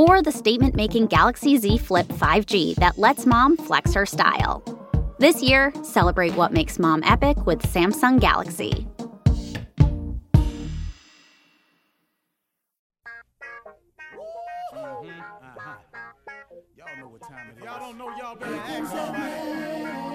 or the statement making Galaxy Z Flip 5G that lets mom flex her style. This year, celebrate what makes mom epic with Samsung Galaxy. Mm-hmm. Uh-huh. Y'all know what time it is. Y'all don't know, y'all better somebody.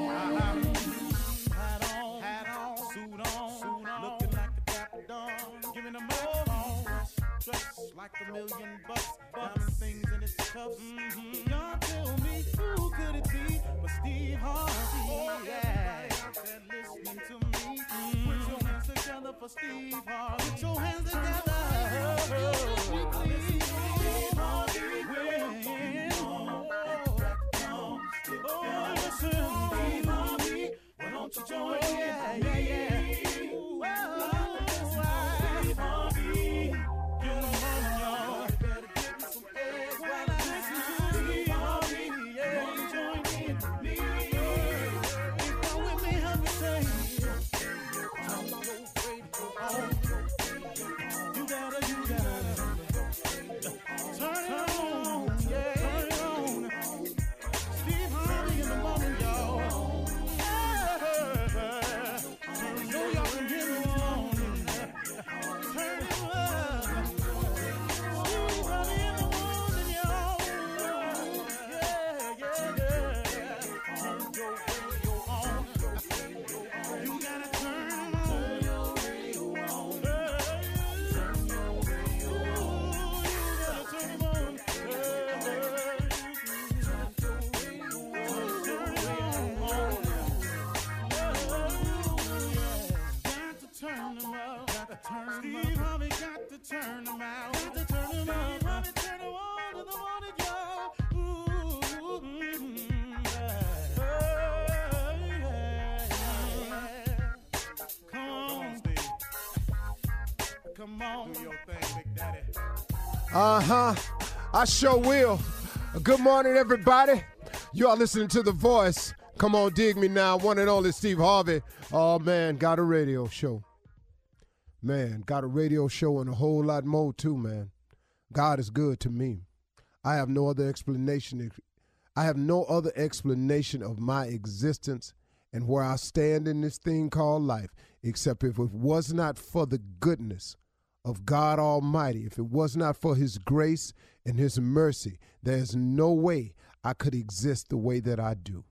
Like a million bucks, diamond things in its cuffs. Mm-hmm. Y'all tell me who could it be but Steve Harvey? Oh, yeah. Said listening to me. Mm-hmm. Put your hands together for Steve Harvey. Put your hands together. Oh, listen to Steve Harvey. Oh, listen, Steve Harvey. Why don't you join oh, yeah, in? Yeah, yeah. Turn them out. To turn them Harvey turn them on the morning, y'all. Come on. Come on. Do your thing, Big Daddy. Uh huh. I sure will. Good morning, everybody. You are listening to The Voice. Come on, dig me now. One and only Steve Harvey. Oh, man, got a radio show. Man, got a radio show and a whole lot more, too, man. God is good to me. I have no other explanation. I have no other explanation of my existence and where I stand in this thing called life, except if it was not for the goodness of God Almighty, if it was not for His grace and His mercy, there's no way I could exist the way that I do.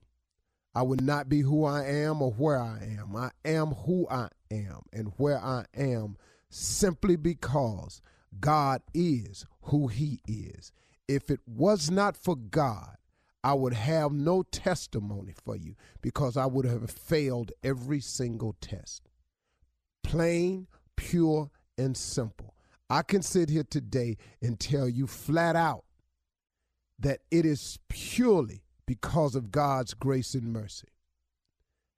I would not be who I am or where I am. I am who I am and where I am simply because God is who He is. If it was not for God, I would have no testimony for you because I would have failed every single test. Plain, pure, and simple. I can sit here today and tell you flat out that it is purely because of God's grace and mercy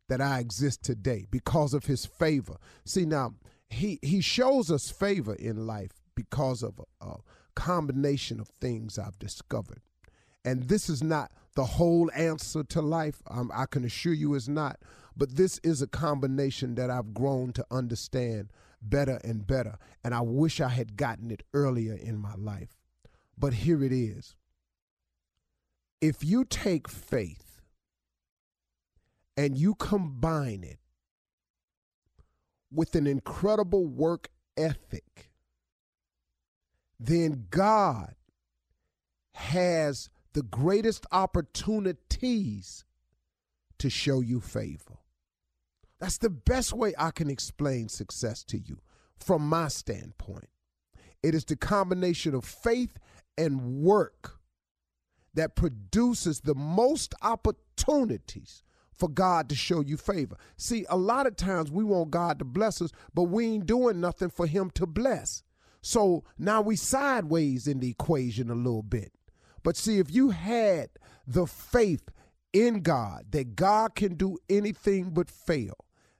that I exist today, because of his favor. See, now, he, he shows us favor in life because of a, a combination of things I've discovered. And this is not the whole answer to life. Um, I can assure you it's not. But this is a combination that I've grown to understand better and better. And I wish I had gotten it earlier in my life. But here it is. If you take faith and you combine it with an incredible work ethic, then God has the greatest opportunities to show you favor. That's the best way I can explain success to you from my standpoint. It is the combination of faith and work that produces the most opportunities for God to show you favor. See, a lot of times we want God to bless us, but we ain't doing nothing for Him to bless. So now we sideways in the equation a little bit. But see, if you had the faith in God that God can do anything but fail,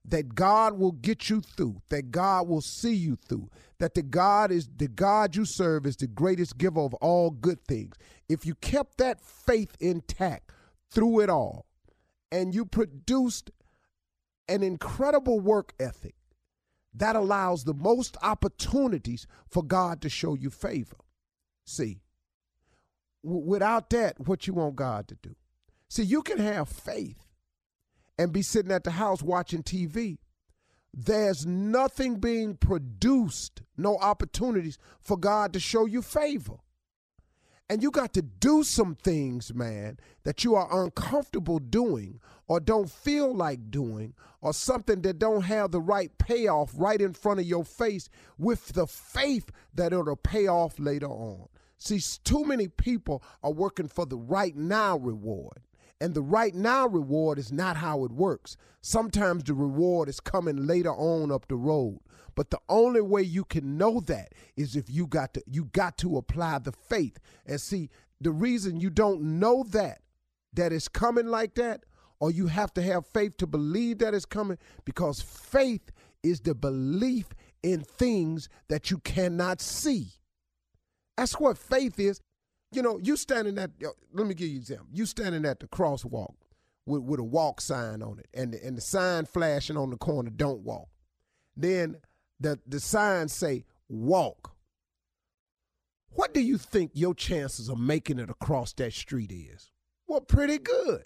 that God will get you through, that God will see you through, that the God is the God you serve is the greatest giver of all good things. If you kept that faith intact through it all, and you produced an incredible work ethic that allows the most opportunities for God to show you favor. See, w- without that, what you want God to do? See, you can have faith and be sitting at the house watching TV. There's nothing being produced, no opportunities for God to show you favor. And you got to do some things, man, that you are uncomfortable doing or don't feel like doing or something that don't have the right payoff right in front of your face with the faith that it'll pay off later on. See, too many people are working for the right now reward. And the right now reward is not how it works. Sometimes the reward is coming later on up the road. But the only way you can know that is if you got to you got to apply the faith. And see, the reason you don't know that that is coming like that or you have to have faith to believe that it's coming because faith is the belief in things that you cannot see. That's what faith is. You know, you standing at, let me give you an example. You standing at the crosswalk with, with a walk sign on it and the, and the sign flashing on the corner, don't walk. Then the, the sign say, walk. What do you think your chances of making it across that street is? Well, pretty good.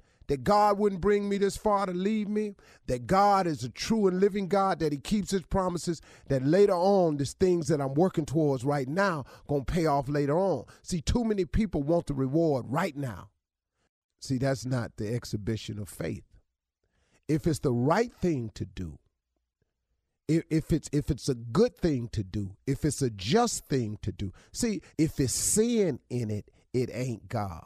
that God wouldn't bring me this far to leave me, that God is a true and living God, that He keeps His promises, that later on, these things that I'm working towards right now gonna pay off later on. See, too many people want the reward right now. See, that's not the exhibition of faith. If it's the right thing to do, if, it's if it's a good thing to do, if it's a just thing to do. See, if it's sin in it, it ain't God.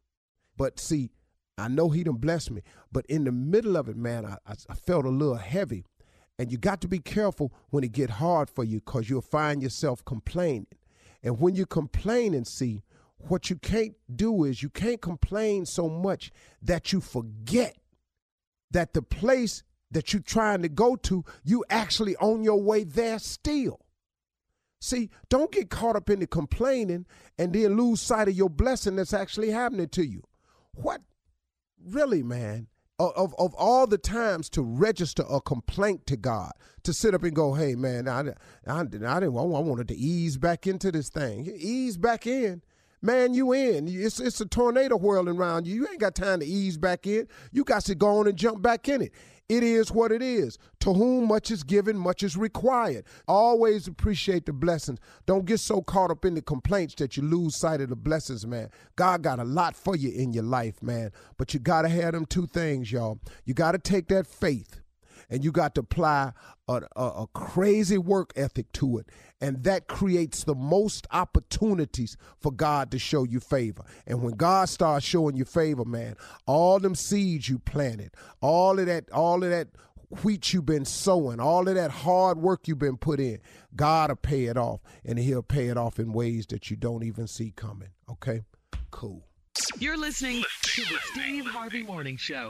but see, I know he done blessed me. But in the middle of it, man, I, I felt a little heavy. And you got to be careful when it get hard for you because you'll find yourself complaining. And when you complain and see, what you can't do is you can't complain so much that you forget that the place that you're trying to go to, you actually on your way there still. See, don't get caught up in the complaining and then lose sight of your blessing that's actually happening to you. What really, man? Of, of, all the times to register a complaint to God, to sit up and go, hey, man, I, I, I didn't I wanted to ease back into this thing. Ease back in. Man, you in. It's, it's a tornado whirling around you. You ain't got time to ease back in. You got to go on and jump back in it. It is what it is. To whom much is given, much is required. Always appreciate the blessings. Don't get so caught up in the complaints that you lose sight of the blessings, man. God got a lot for you in your life, man. But you got to have them two things, y'all. You got to take that faith and you got to apply a, a, a, crazy work ethic to it. And that creates the most opportunities for God to show you favor. And when God starts showing you favor, man, all them seeds you planted, all of that, all of that wheat you've been sowing, all of that hard work you've been put in, God will pay it off. And he'll pay it off in ways that you don't even see coming. Okay? Cool. You're listening to the Steve Harvey Morning Show.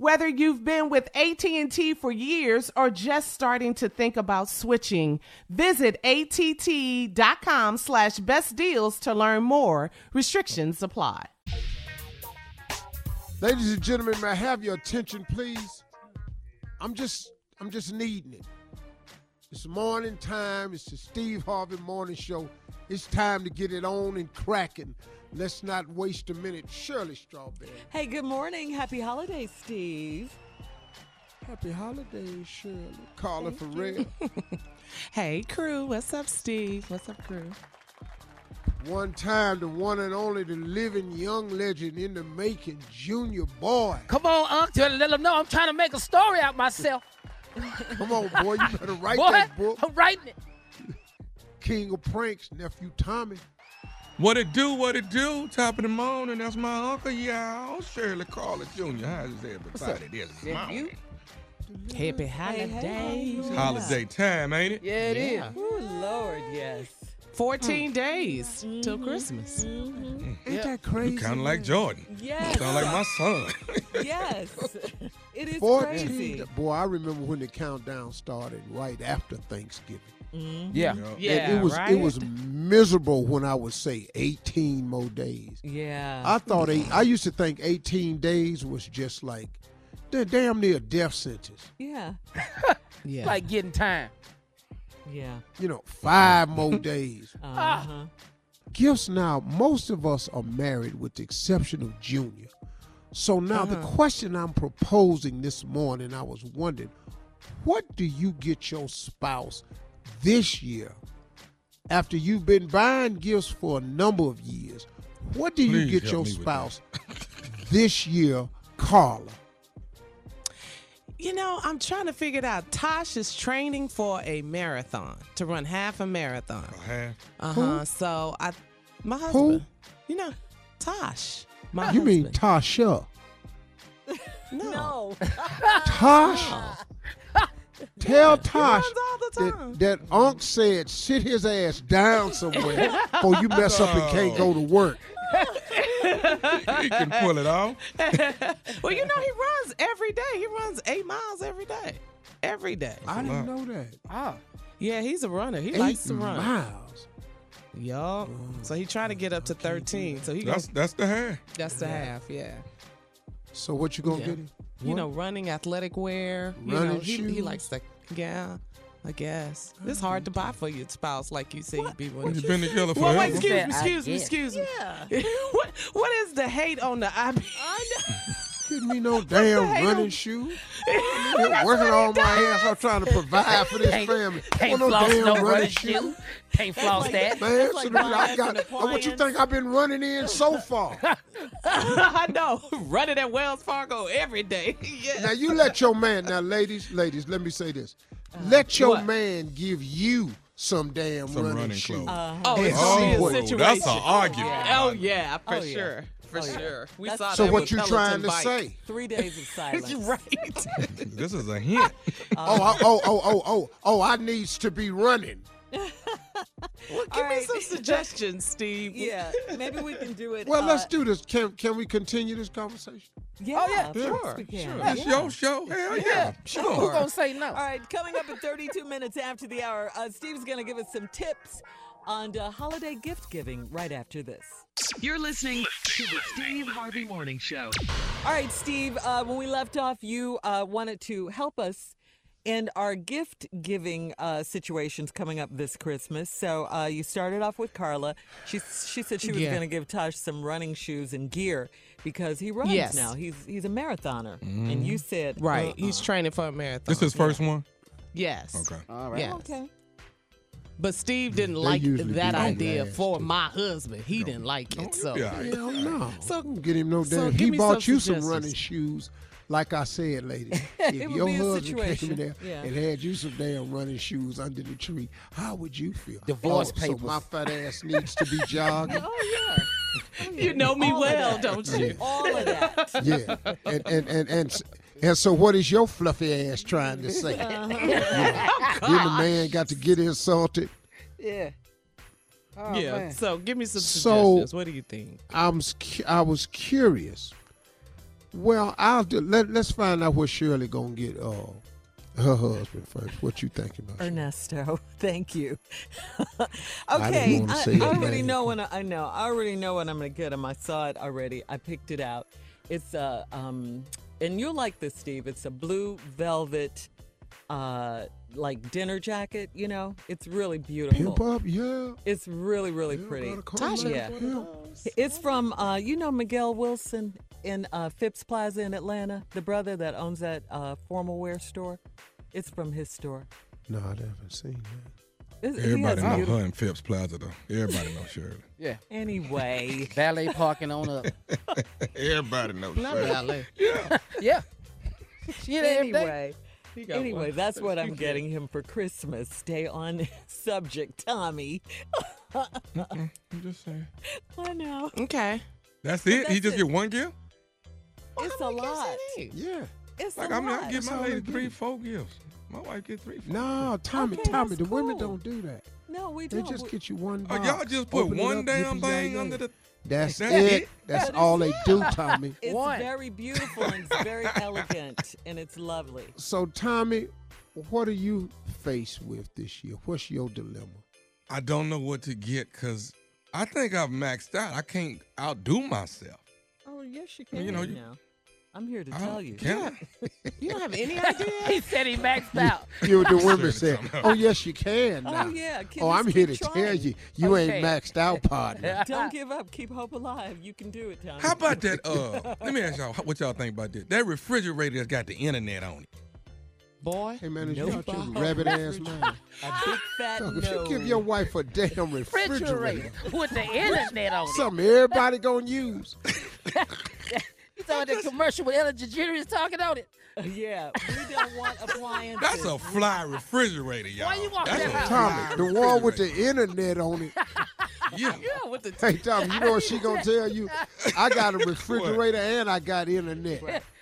Whether you've been with AT&T for years or just starting to think about switching, visit att.com slash best deals to learn more. Restrictions apply. Ladies and gentlemen, may I have your attention, please? I'm just, I'm just needing it. It's morning time. It's the Steve Harvey Morning Show. It's time to get it on and cracking. Let's not waste a minute. Shirley Strawberry. Hey, good morning. Happy holidays, Steve. Happy holidays, Shirley. Carla for real. Hey, crew. What's up, Steve? What's up, crew? One time, the one and only, the living young legend in the making, Junior Boy. Come on, Uncle. let them know I'm trying to make a story out myself. Come on, boy, you better write Boy, that book. I'm writing it. King of Pranks, nephew Tommy. What it do, what it do, top of the morning, that's my uncle, y'all, Shirley Carla Jr. How's everybody this morning? Happy holidays. Holiday time, ain't it? Yeah, it is. Oh, Lord, yes. 14 days till Christmas. Mm-hmm. Ain't that crazy? You kind of like Jordan. Yes. Sound like my son. yes. It is 14. crazy. Boy, I remember when the countdown started right after Thanksgiving. Mm-hmm. Yeah. Yeah, it was right? it was miserable when I would say 18 more days. Yeah. I thought eight, I used to think 18 days was just like they're damn near death sentence. yeah. Yeah. Like getting time. Yeah. You know, five more days. Uh-huh. Ah. Gifts now, most of us are married with the exception of Junior. So now the uh-huh. question I'm proposing this morning, I was wondering, what do you get your spouse this year after you've been buying gifts for a number of years? What do you get your spouse this year, Carla? You know, I'm trying to figure it out. Tosh is training for a marathon to run half a marathon. A half. Uh huh. So I, my husband, Who? you know, Tosh. My You mean. Tasha? no? No. Tosh? Tell Tosh runs all the time. that, that Unc said sit his ass down somewhere before you mess up and can't go to work. He can pull it off. Well, you know, he runs every day. He runs eight miles every day. Every day. I didn't know that. Ah. Yeah, he's a runner. He Eight likes to run. miles. Yup. So he trying to get up to 13. So he That's goes, that's the half. that's the half, yeah. So what you gonna Yeah. get him? You What? know, running athletic wear. You Running know, he, he likes that. Yeah, I guess. It's hard to buy for your spouse like you say you be Well, with. you've been together Well, forever. wait, excuse me, excuse me, excuse me. Yeah. what what is the hate on the IB? Getting me no damn hell? running shoes. I'm working all my ass off trying to provide for this Can't, family. can't no floss damn no running running shoes. shoe. Can't floss that. Man, like so I got. What you think I've been running in so far? I know, running at Wells Fargo every day. yeah. Now you let your man. Now, ladies, ladies, let me say this. Uh, let your what? man give you some damn Some running, running shoes. clothes. Uh-huh. Oh, it's Yeah. a Oh, situation. that's an argument. Oh yeah, for Oh, yeah. sure, for Oh, yeah. sure. We That's- saw So that what you trying to bike. say? Three days of silence. right. This is a hint. Oh, I- oh, oh, oh, oh, oh! I needs to be running. Well, give All me some suggestions, Steve. Yeah. Maybe we can do it. Well, uh, let's do this. Can can we continue this conversation? Yeah. yeah, of sure, course we sure. It's Yeah. your show. Hell yeah. Yeah, Sure. Who gonna say no? All right, coming up in 32 minutes after the hour, uh, Steve's going to give us some tips on uh, holiday gift giving right after this. You're listening to the Steve Harvey Morning Show. All right, Steve, uh, when we left off, you uh, wanted to help us in our gift giving uh, situations coming up this Christmas. So uh, you started off with Carla. She, she said she was Yeah. going to give Tosh some running shoes and gear because he runs Yes. now. He's he's a marathoner. And you said, Right. uh-uh. He's training for a marathon. This is his first one. Yes. Okay. All right. Yes. Okay. But Steve didn't They like that idea for too. my husband. He didn't like it. Oh, so Yeah. Hell no. So- get him no damn. give he bought some you some running shoes. Like I said, lady, if your husband situation. came there Yeah. and had you some damn running shoes under the tree, how would you feel? Divorce oh, papers. So my fat ass needs to be jogging. Oh, yeah. you know me All well, don't you? All of that. Yeah, and and and and. And so, what is your fluffy ass trying to say? Uh-huh. Yeah. Then the man got to get insulted. Yeah. Oh, yeah. man. So give me some So- suggestions. what do you think? I'm I was curious. Well, I'll do, let let's find out what Shirley gonna get. Uh, her husband first. What you thinking about? Shirley? Ernesto, thank you. Okay, wanna I, I already know when I, I know. I already know what I'm gonna get him. I saw it already. I picked it out. It's a um, and you'll like this, Steve. It's a blue velvet, uh, like dinner jacket. You know, it's really beautiful. Pimp up, yeah. It's really, really Yeah, pretty. gotta Yeah. It's from uh, you know Miguel Wilson in uh, Phipps Plaza in Atlanta, the brother that owns that uh, formal wear store. It's from his store. No, I haven't seen that. It's- Everybody know beautiful- her in Phipps Plaza though. Everybody know Shirley. Yeah. Anyway, Valet parking on up. Everybody know Not Shirley. ballet. Yeah. She hit every day. anyway, He anyway, one. that's what I'm getting him for Christmas. Stay on subject, Tommy. Mm-hmm. I'm just saying. I know Okay. That's it. he that's just it. get one gift. it's a lot. Yeah. It's Like a I mean, lot. I get my lady three, four gifts. My wife get three. Four. No, Tommy, Okay, Tommy, that's the women don't do that. no, we don't. They just get you one. Oh, box. y'all just put one up, damn thing under the. That's, That's it. it? That's But all they it's- do, Tommy. It's One. very beautiful and it's very elegant and it's lovely. So, Tommy, what are you faced with this year? What's your dilemma? I don't know what to get because I think I've maxed out. I can't outdo myself. Oh, yes, you can. you know, you- now. I'm here to tell you. Can You don't have any idea? he said he maxed out. You the women Sure, said, "Oh yes, you can." Oh, yeah. Can Oh, I'm here to keep tell you, you Okay. ain't maxed out, partner. Don't give up. Keep hope alive. You can do it, Tommy. How about that? Uh, let me ask y'all what y'all think about this. That refrigerator that's got the internet on it. Boy. Hey man, is you Nope. out your rabbit ass man? A big fat no. if you give your wife a damn refrigerator, Refrigerator with the internet on it. something everybody gonna use. You saw that commercial with Ellen DeGeneres talking on it. Uh, yeah, we don't want appliances. That's a fly refrigerator, y'all. Why you walking That's that a house? Tommy, the one with the internet on it. Yeah. yeah, with the Hey Tommy, you know what she gonna tell you? I got a refrigerator and I got internet.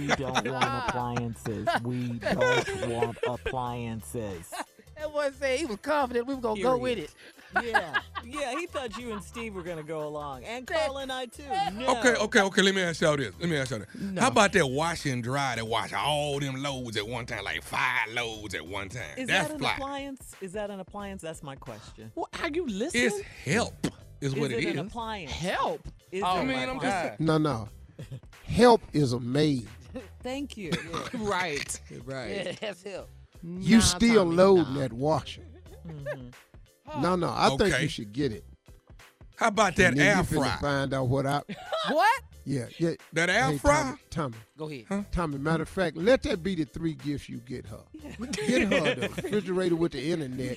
We don't want appliances. We don't want appliances. That boy said he was confident we were gonna go with it. Yeah, yeah. He thought you and Steve were gonna go along, and Carl and I too. No. Okay, okay, okay. Let me ask y'all this. Let me ask y'all this. How about that wash and dry that wash all them loads at one time, like five loads at one time? Is That's that an fly. appliance? Is that an appliance? That's my question. What, are you listening? It's help, is what is it it an appliance? Help. Is Oh, it I mean, I'm appliance? just. No, no. Help is a maid. Thank you. Right. Right. Yeah, that's him. You Nah, still Tommy, loading nah. that washer. Mm-hmm. No, no. I think you should get it. How about that And then air you finna fry? Find out what I. What? Yeah, yeah. That air Hey, fry? Tommy, Tommy, Go ahead. Tommy. Matter of fact, let that be the three gifts you get her. Get her the refrigerator with the internet.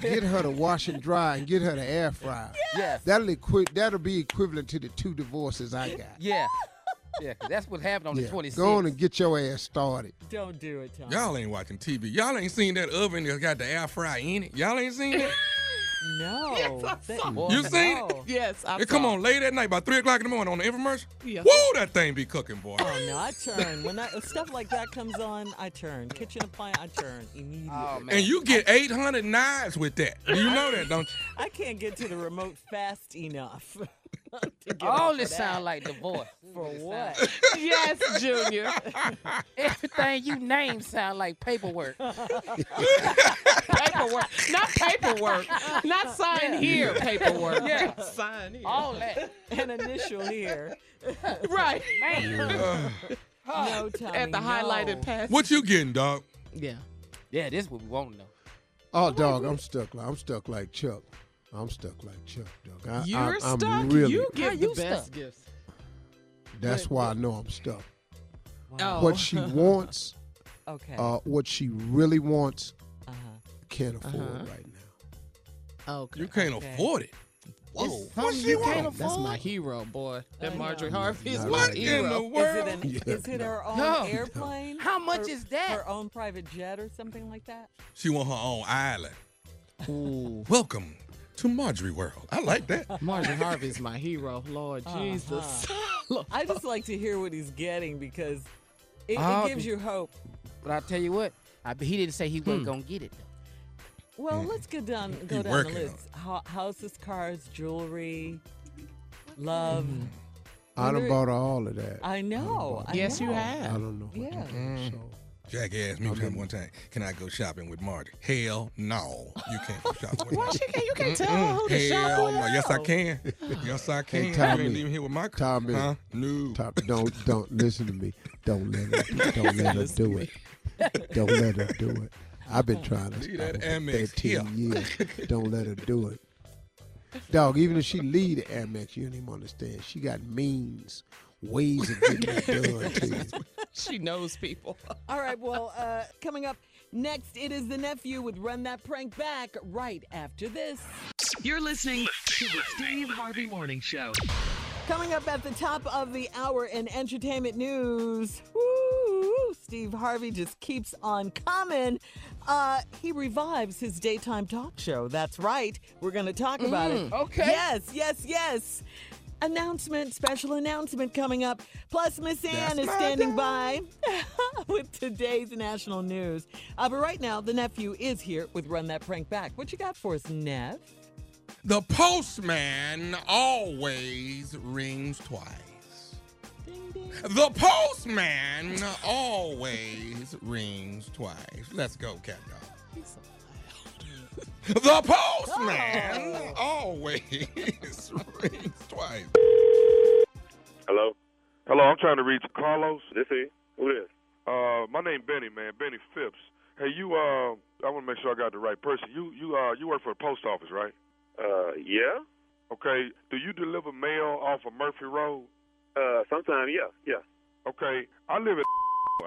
Get her the wash and dry, and get her the air fryer. Yes. That'll equi- That'll be equivalent to the two divorces I got. Yeah. Yeah, that's what happened on Yeah. the 26th. Go on and get your ass started. Don't do it, Tom. Y'all ain't watching TV. Y'all ain't seen that oven that's got the air fry in it. Y'all ain't seen that? No. That- Boy, You seen it? Yes, I It come on late at night, by 3 o'clock in the morning on the infomercial. Yeah. Woo, that thing be cooking, boy. Oh no, I turn when that stuff like that comes on. I turn kitchen appliance. I turn immediately. Oh, man. And you get 800 knives with that. You know that, don't you? I can't get to the remote fast enough. to get All this of sound like divorce. for what? yes, Junior. Everything you name sound like paperwork. paperwork. Not paperwork. Not sign here paperwork. Yeah. Sign here. All that. An initial here. right. Man. No, Tommy. At the no. highlighted pass. What you getting, dog? Yeah. Yeah, this is what we want to know. Oh, dog, I'm stuck. Like, I'm stuck like Chuck. I'm stuck like Chuck, dog. I, You're I, I'm stuck. Really, you How give you the best stuck? gifts. that's why I know I'm stuck. Oh. What she wants, Okay. uh, what she really wants, uh-huh. can't afford Uh-huh. right now. Okay. You can't Okay. afford it. Whoa. It's What she you want? can't That's my hero, boy. That Marjorie. Harvey is my like What in hero. the Is it, world? an, Yeah, is it her own No. airplane? How much Her- is that? Her own private jet or something like that? She want her own island. Ooh. Welcome to Marjorie World. I like that. Marjorie Harvey is my hero. Lord uh-huh. Jesus. I just like to hear what he's getting because it, it gives you hope. But I'll tell you what, I, he didn't say he wasn't Hmm. gonna get it. Though. Well, hmm. let's go down go He down the list. Ho- houses, cars, jewelry, love. Mm-hmm. I done Wonder- bought all of that. I know. I yes, you have. I don't know. What Yeah. to so. Mm. Jack asked me Okay. one time, can I go shopping with Marty? Hell no. You can't go shopping with Why Marty. she can't, you can't tell her who to shop Hell with? no. Yes, I can. Yes, I can. Tommy. you ain't even here with my Tommy. Huh? No. Top, don't don't listen to me. Don't let her. Don't let her do it. Don't let her do it. I've been trying to Leave stop that her for Amex 13 years. Don't let her do it. Dog, even if she lead the Amex, you don't even understand. She got means, ways of getting it done to you. She knows people. All right, well, uh, coming up next, it is the nephew with Run That Prank Back right after this. You're listening to the Steve Harvey Morning Show. Coming up at the top of the hour in entertainment news, woo, Steve Harvey just keeps on coming. Uh, he revives his daytime talk show. That's right. We're going to talk about it. okay. Yes, yes, yes. Announcement, special announcement coming up. Plus, Miss Ann is standing by with today's national news. Uh, but right now, the nephew is here with Run That Prank Back. What you got for us, Nev? The postman always rings twice. Ding, ding. The postman always rings twice. Let's go, cat dog. The postman oh. always rings twice. Hello? Hello, I'm trying to reach Carlos. This is? Who this? Uh, my name Benny, man, Benny Phipps. Hey, you, uh, I want to make sure I got the right person. You, you, uh, you work for the post office, right? Uh, yeah? Okay. Do you deliver mail off of Murphy Road? Uh, sometime, yeah, yeah. Okay. I live at.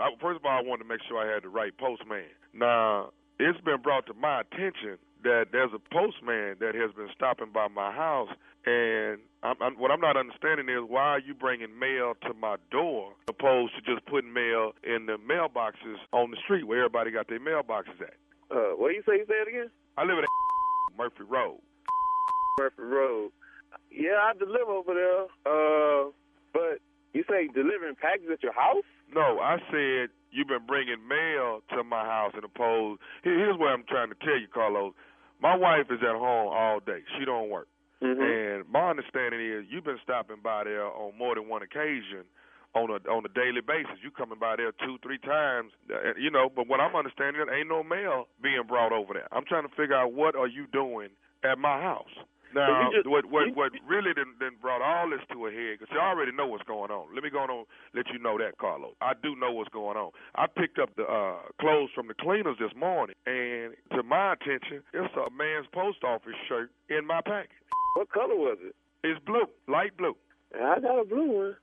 I, first of all, I wanted to make sure I had the right postman. Now, it's been brought to my attention that there's a postman that has been stopping by my house, and I'm, I'm, what I'm not understanding is why are you bringing mail to my door opposed to just putting mail in the mailboxes on the street where everybody got their mailboxes at? Uh, what you say? You say it again? I live at Murphy Road. Murphy Road. Yeah, I deliver over there. Uh, but you say delivering packages at your house? No, I said you've been bringing mail to my house and opposed. Here- Here's what I'm trying to tell you, Carlos. My wife is at home all day. She don't work. Mm-hmm. And my understanding is you've been stopping by there on more than one occasion on a on a daily basis. You coming by there two, three times, uh, you know. But what I'm understanding, there ain't no mail being brought over there. I'm trying to figure out what are you doing at my house. Now, just- what what what really done, done brought all this to a head? Because you already know what's going on. Let me go on and let you know that, Carlos. I do know what's going on. I picked up the uh, clothes from the cleaners this morning, and to my attention, it's a man's post office shirt in my package. What color was it? It's blue, light blue. I got a blue one.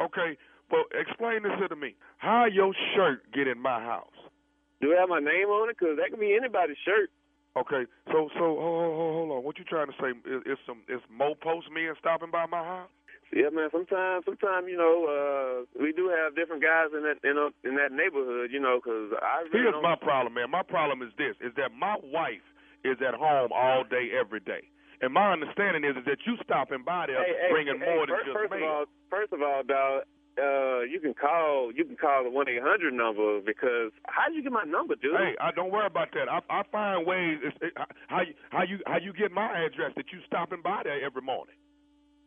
Okay, well, explain this to me. How your shirt get in my house? Do it have my name on it? Because that could be anybody's shirt. Okay, so so hold, hold, hold on. What you trying to say? Is, is some is Mo postmen stopping by my house? Yeah, man. Sometimes, sometimes you know, uh, we do have different guys in that in, a, in that neighborhood. You know, because I really Here's my problem, man. My problem is this: is that my wife is at home all day, every day, and my understanding is, is that you stopping by there Hey, hey, bringing hey, more than first, just first mail. of all, first of all, dog, uh, you can call you can call the one eight hundred number because how did you get my number, dude? Hey, I don't worry about that. I, I find ways. It, how you how you how you get my address that you stopping by there every morning?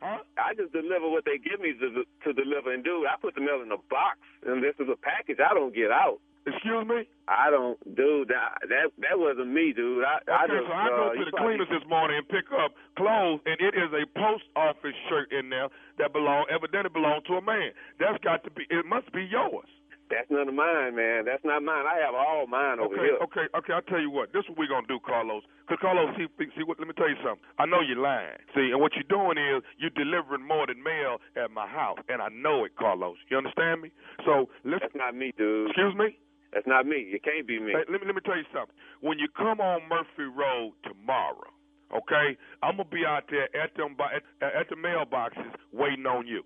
Huh? I just deliver what they give me to to deliver, and dude, I put the mail in a box, and this is a package I don't get out. Excuse me? I don't, dude. That that that wasn't me, dude. I, I Okay, just, so I go uh, to the probably- cleaners this morning and pick up clothes, and it is a post office shirt in there that belong evidently belong to a man. That's got to be. It must be yours. That's none of mine, man. That's not mine. I have all mine over Okay, here. okay, okay. I'll tell you what. This is what we're gonna do, Carlos. Cause Carlos, see, see, what? Let me tell you something. I know you're lying. See, and what you're doing is you're delivering more than mail at my house, and I know it, Carlos. You understand me? So let's. That's not me, dude. Excuse me. That's not me. It can't be me. Hey, let me let me tell you something. When you come on Murphy Road tomorrow, okay, I'm gonna be out there at them by, at, at the mailboxes waiting on you.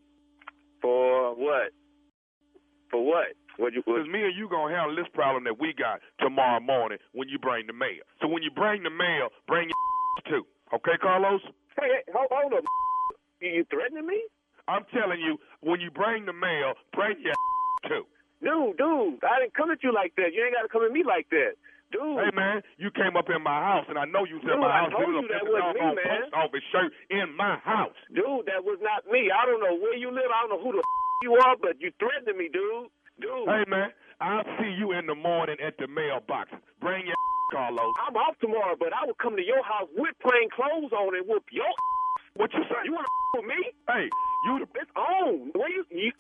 For what? For what? What you? What, Because me and you gonna handle this problem that we got tomorrow morning when you bring the mail. So when you bring the mail, bring your too. Okay, Carlos? hey, hey, hold, hold up. You, you threatening me? I'm telling you, when you bring the mail, bring your too. Dude, dude, I didn't come at you like that. You ain't got to come at me like that. Dude. Hey man, you came up in my house, and I know you was in Dude, my I house. told you that in wasn't me, man. post office shirt in my house. Dude, that was not me. I don't know where you live. I don't know who the you are, but you threatened me, dude. Dude. Hey man, I'll see you in the morning at the mailbox. Bring your Carlos. I'm off tomorrow, but I will come to your house with plain clothes on and whoop your What you say? You want to with me? Hey, you the It's on. Where you, you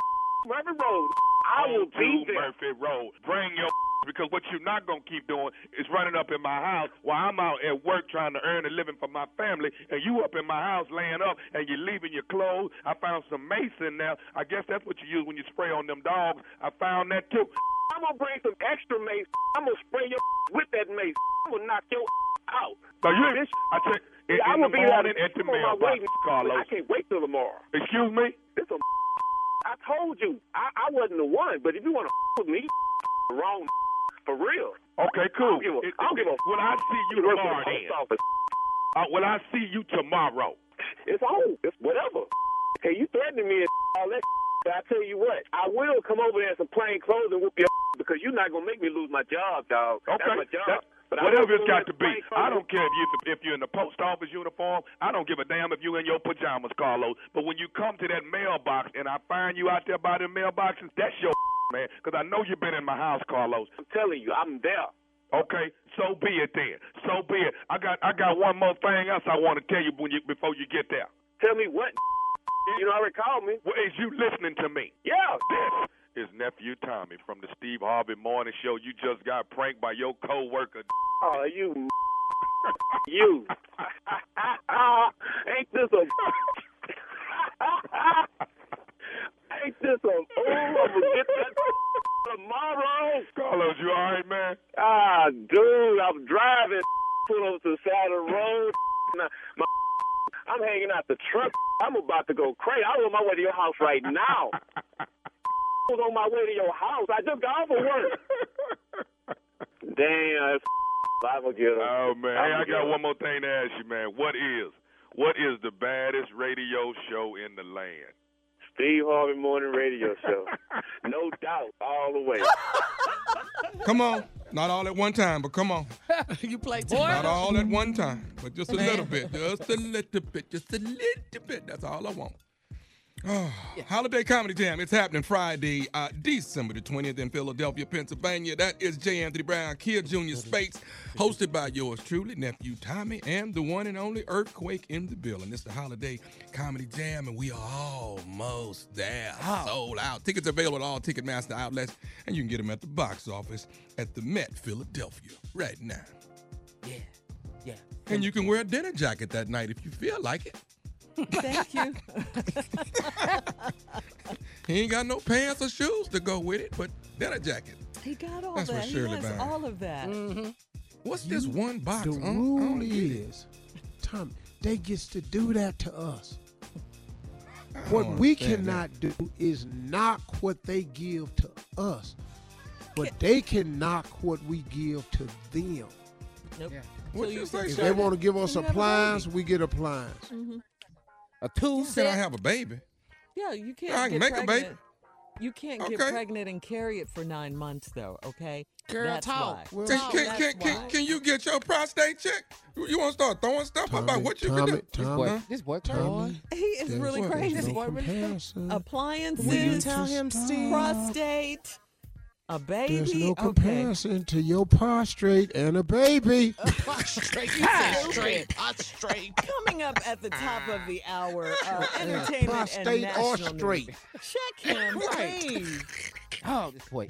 Murphy Road. I will to be there. Murphy Road. Bring your because what you're not gonna keep doing is running up in my house while I'm out at work trying to earn a living for my family, and you up in my house laying up and you're leaving your clothes. I found some mace in there. I guess that's what you use when you spray on them dogs. I found that too. I'm gonna bring some extra mace. I'm gonna spray your with that mace. I'm gonna knock your out. So you, Bitch, I check in, I in will the be morning at the I'm on my mailbox, Carlos. I can't wait till tomorrow. Excuse me. This a I told you I, I wasn't the one, but if you want to with me, wrong for real. Okay, I cool. don't give a, It- I don't give a when I see you tomorrow then? Uh, will I see you tomorrow? It's on. It's whatever. Okay, you threatening me and all that. But I tell you what, I will come over there in some plain clothes and whoop your because you're not gonna make me lose my job, dog. Okay. That's my job. That- But Whatever it's got to be. I don't care if you if you're in the post office uniform. I don't give a damn if you're in your pajamas, Carlos. But when you come to that mailbox and I find you out there by the mailboxes, that's your man. Because I know you've been in my house, Carlos. I'm telling you, I'm there. Okay, so be it then. So be it. I got I got one more thing else I want to tell you when you before you get there. Tell me what. You know I already called me. Well, is you listening to me? Yeah. This is nephew Tommy from the Steve Harvey Morning Show. You just got pranked by your coworker. Oh, you. you. Ain't this a. Ain't this a. Oh, I'm gonna get that tomorrow. Carlos, you all right, man? Ah, dude, I'm driving. Pull over to the side of the road. Now, my, I'm hanging out the truck. I'm about to go crazy. I'm on my way to your house right now. I was on my way to your house. I just got off of work. Damn, I'm gonna get him. Oh man, hey, I'ma I get got one more thing to ask you, man. What is what is the baddest radio show in the land? Steve Harvey Morning Radio Show. no doubt, all the way. Come on. Not all at one time, but come on. you play too Not all at one time, but just a little bit. Just a little bit. Just a little bit. That's all I want. Oh, Holiday Comedy Jam. It's happening Friday, uh, December the 20th in Philadelphia, Pennsylvania. That is J. Anthony Brown, Kid Jr. Spates, hosted by yours truly, nephew Tommy, and the one and only Earthquake in the building. It's the Holiday Comedy Jam, and we are almost there. Sold out. Tickets available at all Ticketmaster outlets, and you can get them at the box office at the Met Philadelphia right now. Yeah. Yeah. And you can wear a dinner jacket that night if you feel like it. Thank you. He ain't got no pants or shoes to go with it, but dinner jacket. He got all That's what that. He Shirley has all of that. Mm-hmm. What's this one box? The I don't- rule don't get it. is, Tommy, they gets to do that to us. I What we understand cannot do is knock what they give to us, but they can knock what we give to them. Nope. Yeah. What So you you say, If they want to give us You have a appliance, we get appliance. Mhm. A tool You said I have a baby. Yeah, you can't. I can get make a baby. You can't get pregnant and carry it for nine months, though. Okay. Girl, That's talk. why. Well, Can, No, can, that's can, can, can you get your prostate checked? You, you want to start throwing stuff about Tommy, what you Tommy, can do? This Tommy, boy, this boy, Tommy, He is really crazy. there's no Boy, really- comparison. Appliances, We need Tell him. Steve. prostate, a baby. There's no okay. comparison to your prostrate and a baby. straight, straight, straight. Coming up at the top of the hour, uh, entertainment and Prostate or national straight. news. Check him, Right. please. Oh, this boy.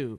You.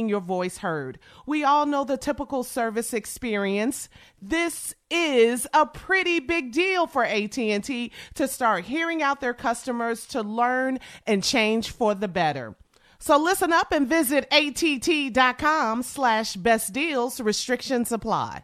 your voice heard. We all know the typical service experience. This is a pretty big deal for AT&T to start hearing out their customers to learn and change for the better. So listen up and visit att.com slash best deals. Restrictions apply.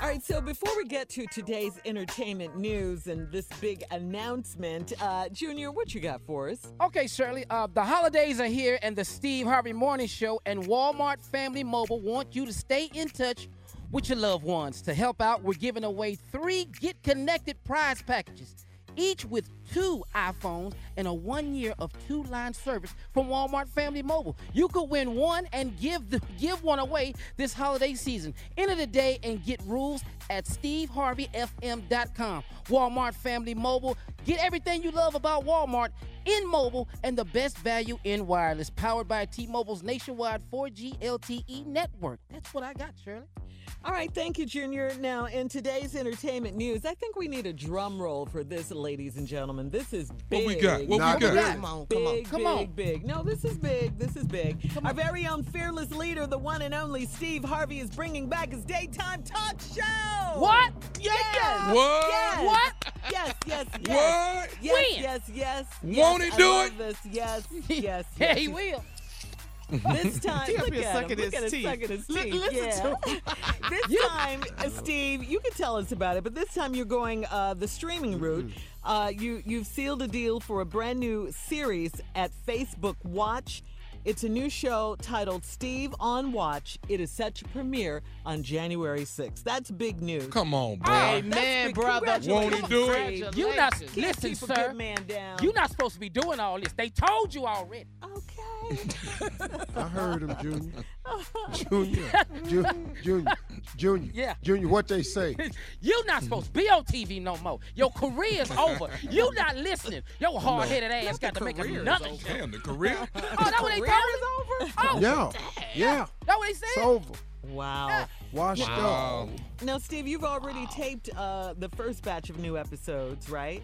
All right, so before we get to today's entertainment news and this big announcement, uh, Junior, what you got for us? Okay, Shirley, uh, the holidays are here, and the Steve Harvey Morning Show and Walmart Family Mobile want you to stay in touch with your loved ones. To help out, we're giving away three Get Connected prize packages, each with two iPhones and a one year of two line service from Walmart Family Mobile. You could win one and give the, give one away this holiday season. Enter the day and get rules at steveharveyfm.com. Walmart Family Mobile. Get everything you love about Walmart in mobile and the best value in wireless. Powered by T-Mobile's nationwide 4G LTE network. That's what I got, Shirley. All right, thank you, Junior. Now, in today's entertainment news, I think we need a drum roll for this, ladies and gentlemen. This is big. What we got? What Not we got? good. Come on, come on. Big, Come big, on. big. No, this is big. This is big. Our very own fearless leader, the one and only Steve Harvey, is bringing back his daytime talk show. What? Yes. What? Yes. What? Yes, yes, yes. What? Yes, When? yes, yes. Won't yes, he do I love it? This. Yes, yes, Yeah, he will. This time, He look here at him. Look his at him teeth. sucking his Li- teeth. listen yeah. to him. this time, uh, Steve, you can tell us about it. But this time, you're going uh, the streaming route. Uh, you you've sealed a deal for a brand new series at Facebook Watch. It's a new show titled Steve on Watch. It is set to premiere on January 6th. That's big news. Come on, boy. Hey, That's man, big. brother. Congratulations, Won't he do it? Steve. You not Congratulations. Can't listen, keep a sir. good man down. You're not supposed to be doing all this. They told you already. okay. I heard him, Junior. Junior. Junior. Junior. Junior. Yeah. Junior, what they say? You're not supposed to be on TV no more. Your career's over. You not listening. Your hard-headed ass got to make another show. Damn, the career. Oh, that what they Career told is over? Oh, Yeah. Yeah. that what they said? It's over. Wow. Washed Wow. up. Now, Steve, you've already taped uh, the first batch of new episodes, right?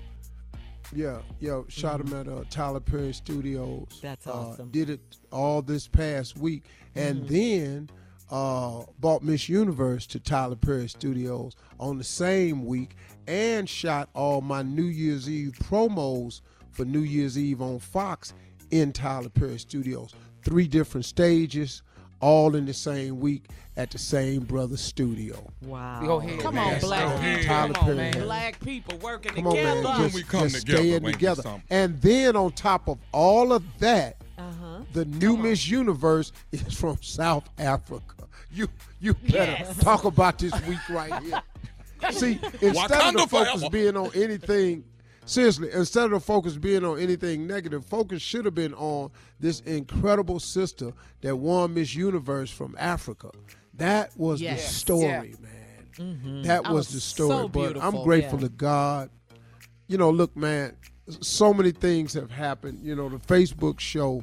Yeah, yo, shot him at uh, Tyler Perry Studios. That's Uh, awesome. did it all this past week, and then uh, bought Miss Universe to Tyler Perry Studios on the same week, and shot all my New Year's Eve promos for New Year's Eve on Fox in Tyler Perry Studios. Three different stages, all in the same week at the same brother studio. Wow. Go ahead. Come man. on, Yes, black people. Tyler Come on, man. Black people working Come on, together. man. When Just, we come just together, staying together. And then on top of all of that, Uh-huh. the new Miss Universe is from South Africa. You you better talk about this week right here. See, instead Wakanda of the focus forever. being on anything, seriously, instead of the focus being on anything negative, focus should have been on this incredible sister that won Miss Universe from Africa. That was Yes. the story, man. That That was, was the story. so but I'm grateful yeah. to God. You know, look, man, so many things have happened. You know, the Facebook show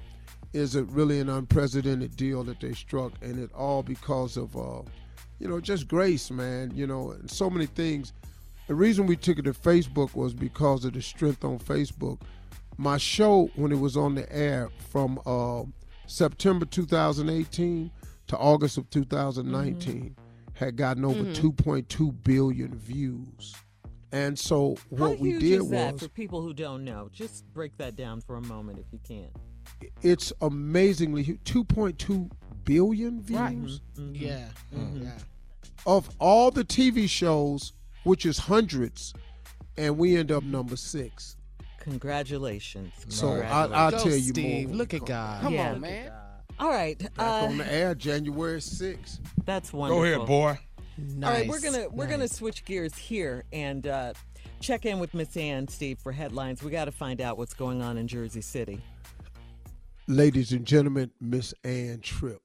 is a really an unprecedented deal that they struck, and it all because of, uh, you know, just grace, man. You know, and so many things. The reason we took it to Facebook was because of the strength on Facebook. My show, when it was on the air from uh, September 2018 to August of 2019, had gotten over 2.2 billion views. And so what How we huge did is that was for people who don't know? Just break that down for a moment if you can. it's amazingly 2.2 billion views Right. Mm-hmm. Yeah. Yeah. of all the TV shows, which is hundreds, and we end up number six. Congratulations. So I, I'll Go, tell you Steve. more. Look at God. Come Yeah. on, man. All right. Back Uh, on the air, January 6th. that's wonderful. Go wonderful. ahead, boy. Nice. All right, we're gonna we're gonna switch gears here and uh, check in with Miss Ann, Steve, for headlines. We got to find out what's going on in Jersey City. Ladies and gentlemen, Miss Ann Tripp.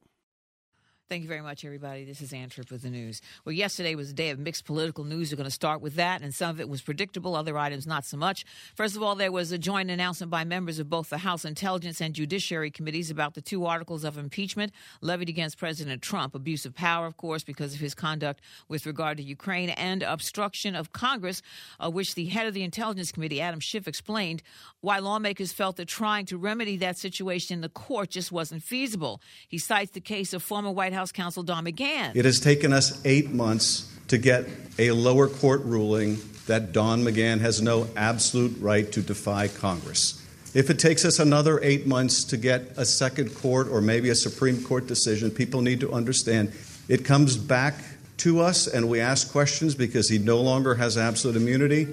Thank you very much, everybody. This is Ann Tripp with the news. Well, yesterday was a day of mixed political news. We're going to start with that, and some of it was predictable, other items not so much. First of all, there was a joint announcement by members of both the House Intelligence and Judiciary Committees about the two articles of impeachment levied against President Trump abuse of power, of course, because of his conduct with regard to Ukraine, and obstruction of Congress, uh, which the head of the Intelligence Committee, Adam Schiff, explained why lawmakers felt that trying to remedy that situation in the court just wasn't feasible. He cites the case of former White House counsel Don McGahn. It has taken us eight months to get a lower court ruling that Don McGahn has no absolute right to defy Congress. If it takes us another eight months to get a second court or maybe a Supreme Court decision, people need to understand it comes back to us and we ask questions because he no longer has absolute immunity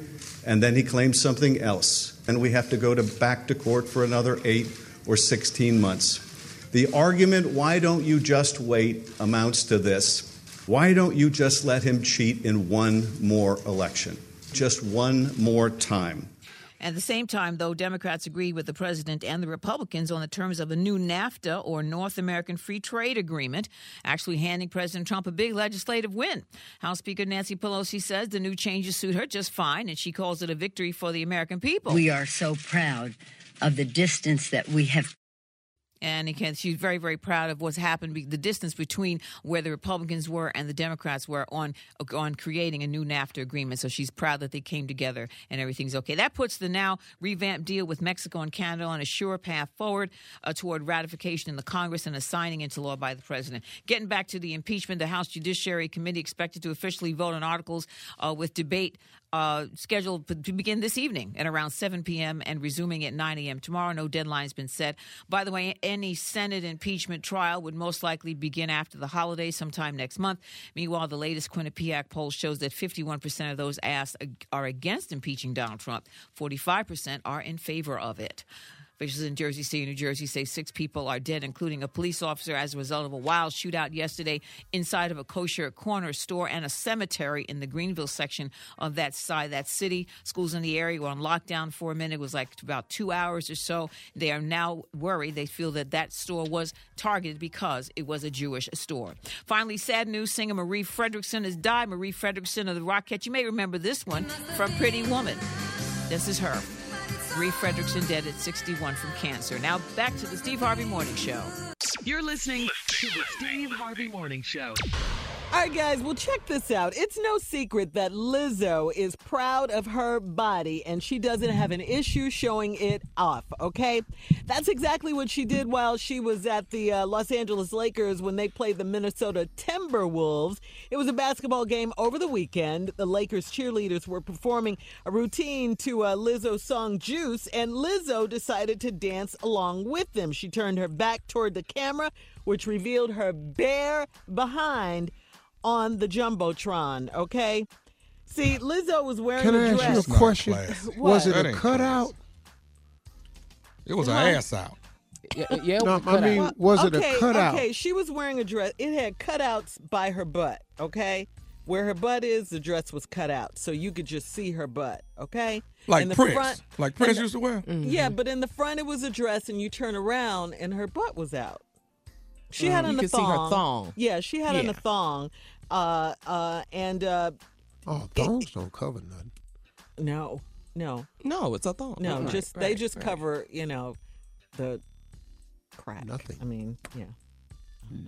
and then he claims something else. And we have to go to back to court for another eight or 16 months. The argument, why don't you just wait, amounts to this. Why don't you just let him cheat in one more election? Just one more time. At the same time, though, Democrats agreed with the president and the Republicans on the terms of a new NAFTA or North American Free Trade Agreement, actually handing President Trump a big legislative win. House Speaker Nancy Pelosi says the new changes suit her just fine, and she calls it a victory for the American people. We are so proud of the distance that we have and again, she's very, very proud of what's happened. The distance between where the Republicans were and the Democrats were on on creating a new NAFTA agreement. So she's proud that they came together and everything's okay. That puts the now revamped deal with Mexico and Canada on a sure path forward uh, toward ratification in the Congress and a signing into law by the president. Getting back to the impeachment, the House Judiciary Committee expected to officially vote on articles uh, with debate uh, scheduled to begin this evening at around 7 p.m. and resuming at 9 a.m. tomorrow. No deadline has been set. By the way, any Senate impeachment trial would most likely begin after the holiday sometime next month. Meanwhile, the latest Quinnipiac poll shows that 51% of those asked are against impeaching Donald Trump, 45% are in favor of it. Officials in Jersey City, New Jersey say six people are dead, including a police officer, as a result of a wild shootout yesterday inside of a kosher corner store and a cemetery in the Greenville section of that side, that city. Schools in the area were on lockdown for a minute. It was like about two hours or so. They are now worried. They feel that that store was targeted because it was a Jewish store. Finally, sad news singer Marie Fredriksson has died. Marie Fredriksson of the Roxette. You may remember this one from Pretty Woman. This is her. Marie Fredriksson dead at 61 from cancer. Now back to the Steve Harvey Morning Show. You're listening to the Steve Harvey Morning Show. All right, guys, well, check this out. It's no secret that Lizzo is proud of her body and she doesn't have an issue showing it off, okay? That's exactly what she did while she was at the uh, Los Angeles Lakers when they played the Minnesota Timberwolves. It was a basketball game over the weekend. The Lakers cheerleaders were performing a routine to uh, Lizzo's song Juice, and Lizzo decided to dance along with them. She turned her back toward the camera, which revealed her bare behind on the jumbotron. Okay. See, Lizzo was wearing Can a I ask you a question? Was it That a ain't cutout? It was an ass out. Yeah, yeah it No, was a I cutout. mean, was it okay, a cutout? Okay, she was wearing a dress. It had cutouts by her butt. Okay, where her butt is, the dress was cut out, so you could just see her butt. Okay, Like In the Prince. front- like Prince the- used to wear. Mm-hmm. Yeah, but in the front it was a dress, and you turn around and her butt was out. She had Mm, on you a could see thong. her thong. Yeah, she had on a thong. Uh, uh, and uh, Oh, thongs don't cover nothing. no, no, No, it's a thong. no. Right, just they just right. cover, you know, the crack. Nothing. I mean, yeah.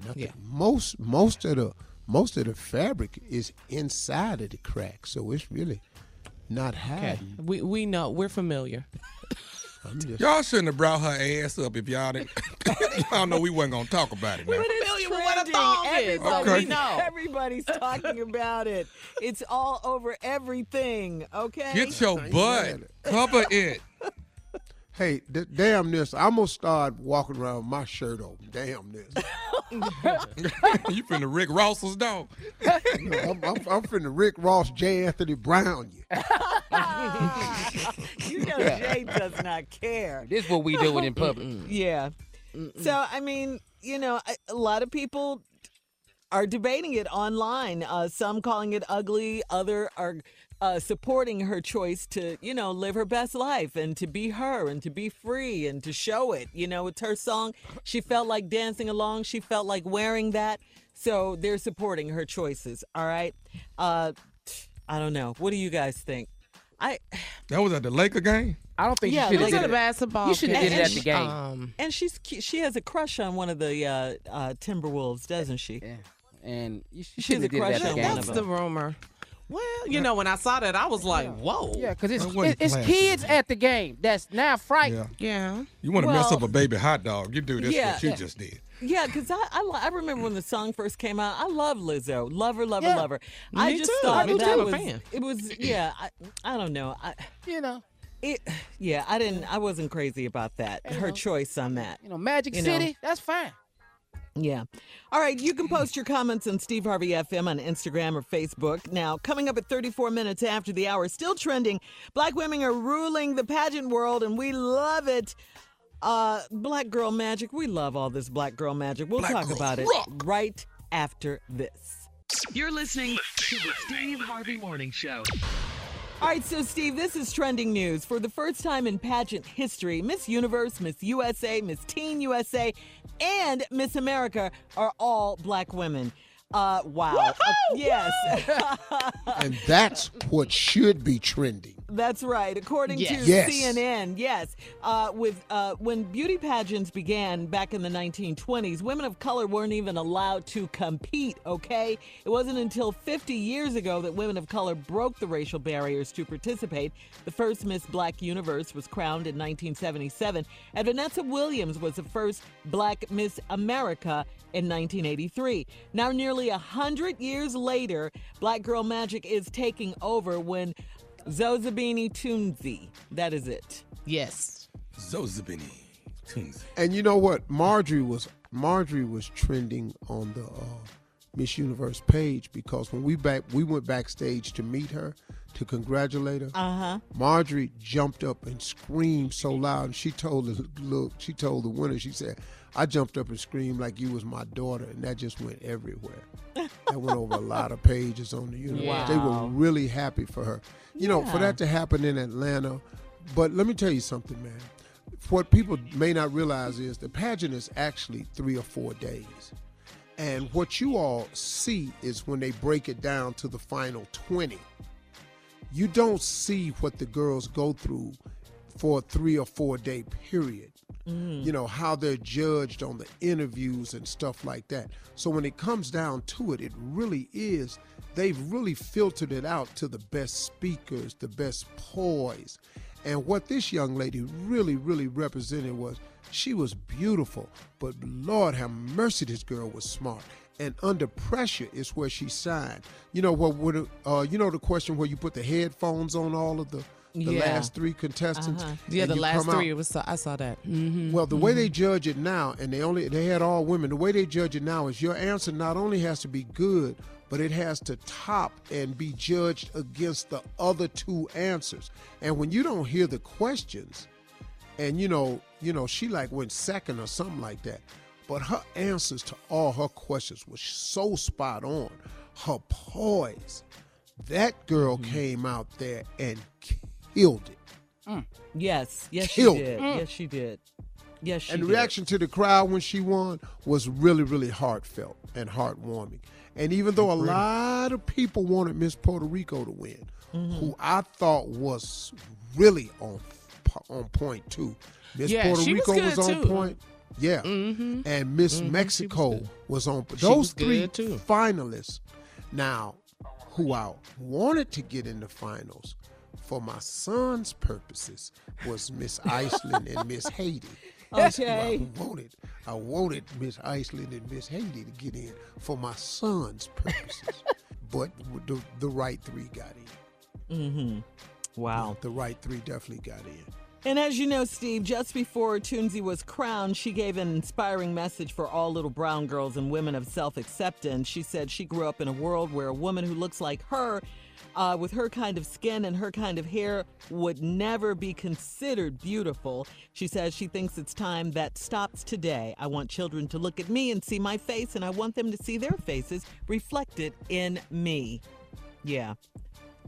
Nothing. Yeah. Most most of the most of the fabric is inside of the crack, so it's really not Okay. hiding. We we know we're familiar. I'm just Y'all shouldn't have brought her ass up if y'all didn't. y'all know we wasn't gonna talk about it. Now. But it's familiar what a thong Everybody, so we know. Everybody's talking about it. It's all over everything. Okay. Get your butt. Cover it. Hey, d- damn this! I'm gonna start walking around with my shirt open. Damn this! you finna Rick Ross's dog. No, I'm, I'm, I'm finna Rick Ross, J. Anthony Brown you. you know Jay does not care. This is what we doing in public. Yeah. So I mean, you know, a, a lot of people are debating it online. Uh, some calling it ugly. Other are uh, supporting her choice to, you know, live her best life and to be her and to be free and to show it. You know, it's her song. She felt like dancing along. She felt like wearing that. So they're supporting her choices. All right. Uh, I don't know. What do you guys think? I That was at the Laker game. I don't think Yeah, you should like have did it. basketball You should have game. did it at And the she- game. Um, and she's she has a crush on one of the uh, uh, Timberwolves, doesn't she? Yeah. And you, She you has should a have did it crush at the on game. one that's of the them. rumor. Well, you know, when I saw that, I was like, whoa. Yeah, because it's, That wasn't it- it's classy. kids at the game that's now frightened. Yeah. Yeah. You want to mess Well- up a baby hot dog? You do this Yeah. what you Yeah. just did. Yeah, because I, I li- I remember when the song first came out. I love Lizzo, love her, love her, Yeah. love her. I Me just too. thought I do that too. was A fan. it was yeah. I, I don't know. I You know, it yeah. I didn't. I wasn't crazy about that. Her choice on that. you know, Magic You know. City, that's fine. Yeah. All right. You can post your comments on Steve Harvey FM on Instagram or Facebook. Now, coming up at 34 minutes after the hour, still trending. Black women are ruling the pageant world, and we love it. Uh, black girl magic. We love all this black girl magic. We'll Black talk girls about it right after this. You're listening to the Steve Harvey Morning Show. All right, so Steve, this is trending news. For the first time in pageant history, Miss Universe, Miss USA, Miss Teen USA, and Miss America are all black women. Uh, wow. Uh, yes. And that's what should be trending. That's right. According Yes. to Yes. CNN, yes. Uh, with uh, when beauty pageants began back in the 1920s, women of color weren't even allowed to compete. Okay, it wasn't until 50 years ago that women of color broke the racial barriers to participate. The first Miss Black Universe was crowned in 1977, and Vanessa Williams was the first Black Miss America in 1983. Now, nearly a hundred years later, Black Girl Magic is taking over when Zozibini Tunzi. That is it. Yes. Zozibini. Tunes. And you know what? Marjorie was Marjorie was trending on the uh, Miss Universe page because when we back we went backstage to meet her to congratulate her. Uh huh. Marjorie jumped up and screamed so loud, and she told the look. She told the winner. She said, "I jumped up and screamed like you was my daughter," and that just went everywhere. that went over a lot of pages on the universe. They were really happy for her. You know, for that to happen in Atlanta. But let me tell you something, man. What people may not realize is the pageant is actually three or four days. And what you all see is when they break it down to the final 20 you don't see what the girls go through for a three or four day period. Mm. You know, how they're judged on the interviews and stuff like that. So when it comes down to it, it really is, they've really filtered it out to the best speakers, the best poise. And what this young lady really, really represented was she was beautiful, but Lord have mercy, this girl was smart and under pressure is where she signed. You know what? Would uh, you know the question where you put the headphones on all of the the Yeah. last three contestants? Uh-huh. Yeah, the last out- three. It was. I saw that. Mm-hmm. well, the way they judge it now, and they only they had all women. The way they judge it now is your answer not only has to be good, but it has to top and be judged against the other two answers. And when you don't hear the questions, and you know, you know, she like went second or something like that. But her answers to all her questions were so spot on. Her poise. That girl Mm-hmm. came out there and killed it. Yes. Yes, Killed. she did. Mm. Yes, she did. Yes, she and the did. reaction to the crowd when she won was really, really heartfelt and heartwarming. And even though a lot of people wanted Miss Puerto Rico to win, Mm-hmm. who I thought was really on on point too, Miss Yeah, Puerto she was Rico was, on too. point. Yeah, Mhm. and Miss Mhm, Mexico she was, on. Those was three finalists. Now, who I wanted to get in the finals for my son's purposes was Miss Iceland and Miss Haiti. Okay. I wanted. I wanted Miss Iceland and Miss Haiti to get in for my son's purposes. but the, the right three got in. Mm-hmm. Wow. The right three definitely got in. And as you know, Steve, just before Tunzi was crowned, she gave an inspiring message for all little brown girls and women of self acceptance. She said she grew up in a world where a woman who looks like her, uh, with her kind of skin and her kind of hair, would never be considered beautiful. She says she thinks it's time that stops today. I want children to look at me and see my face, and I want them to see their faces reflected in me. Yeah.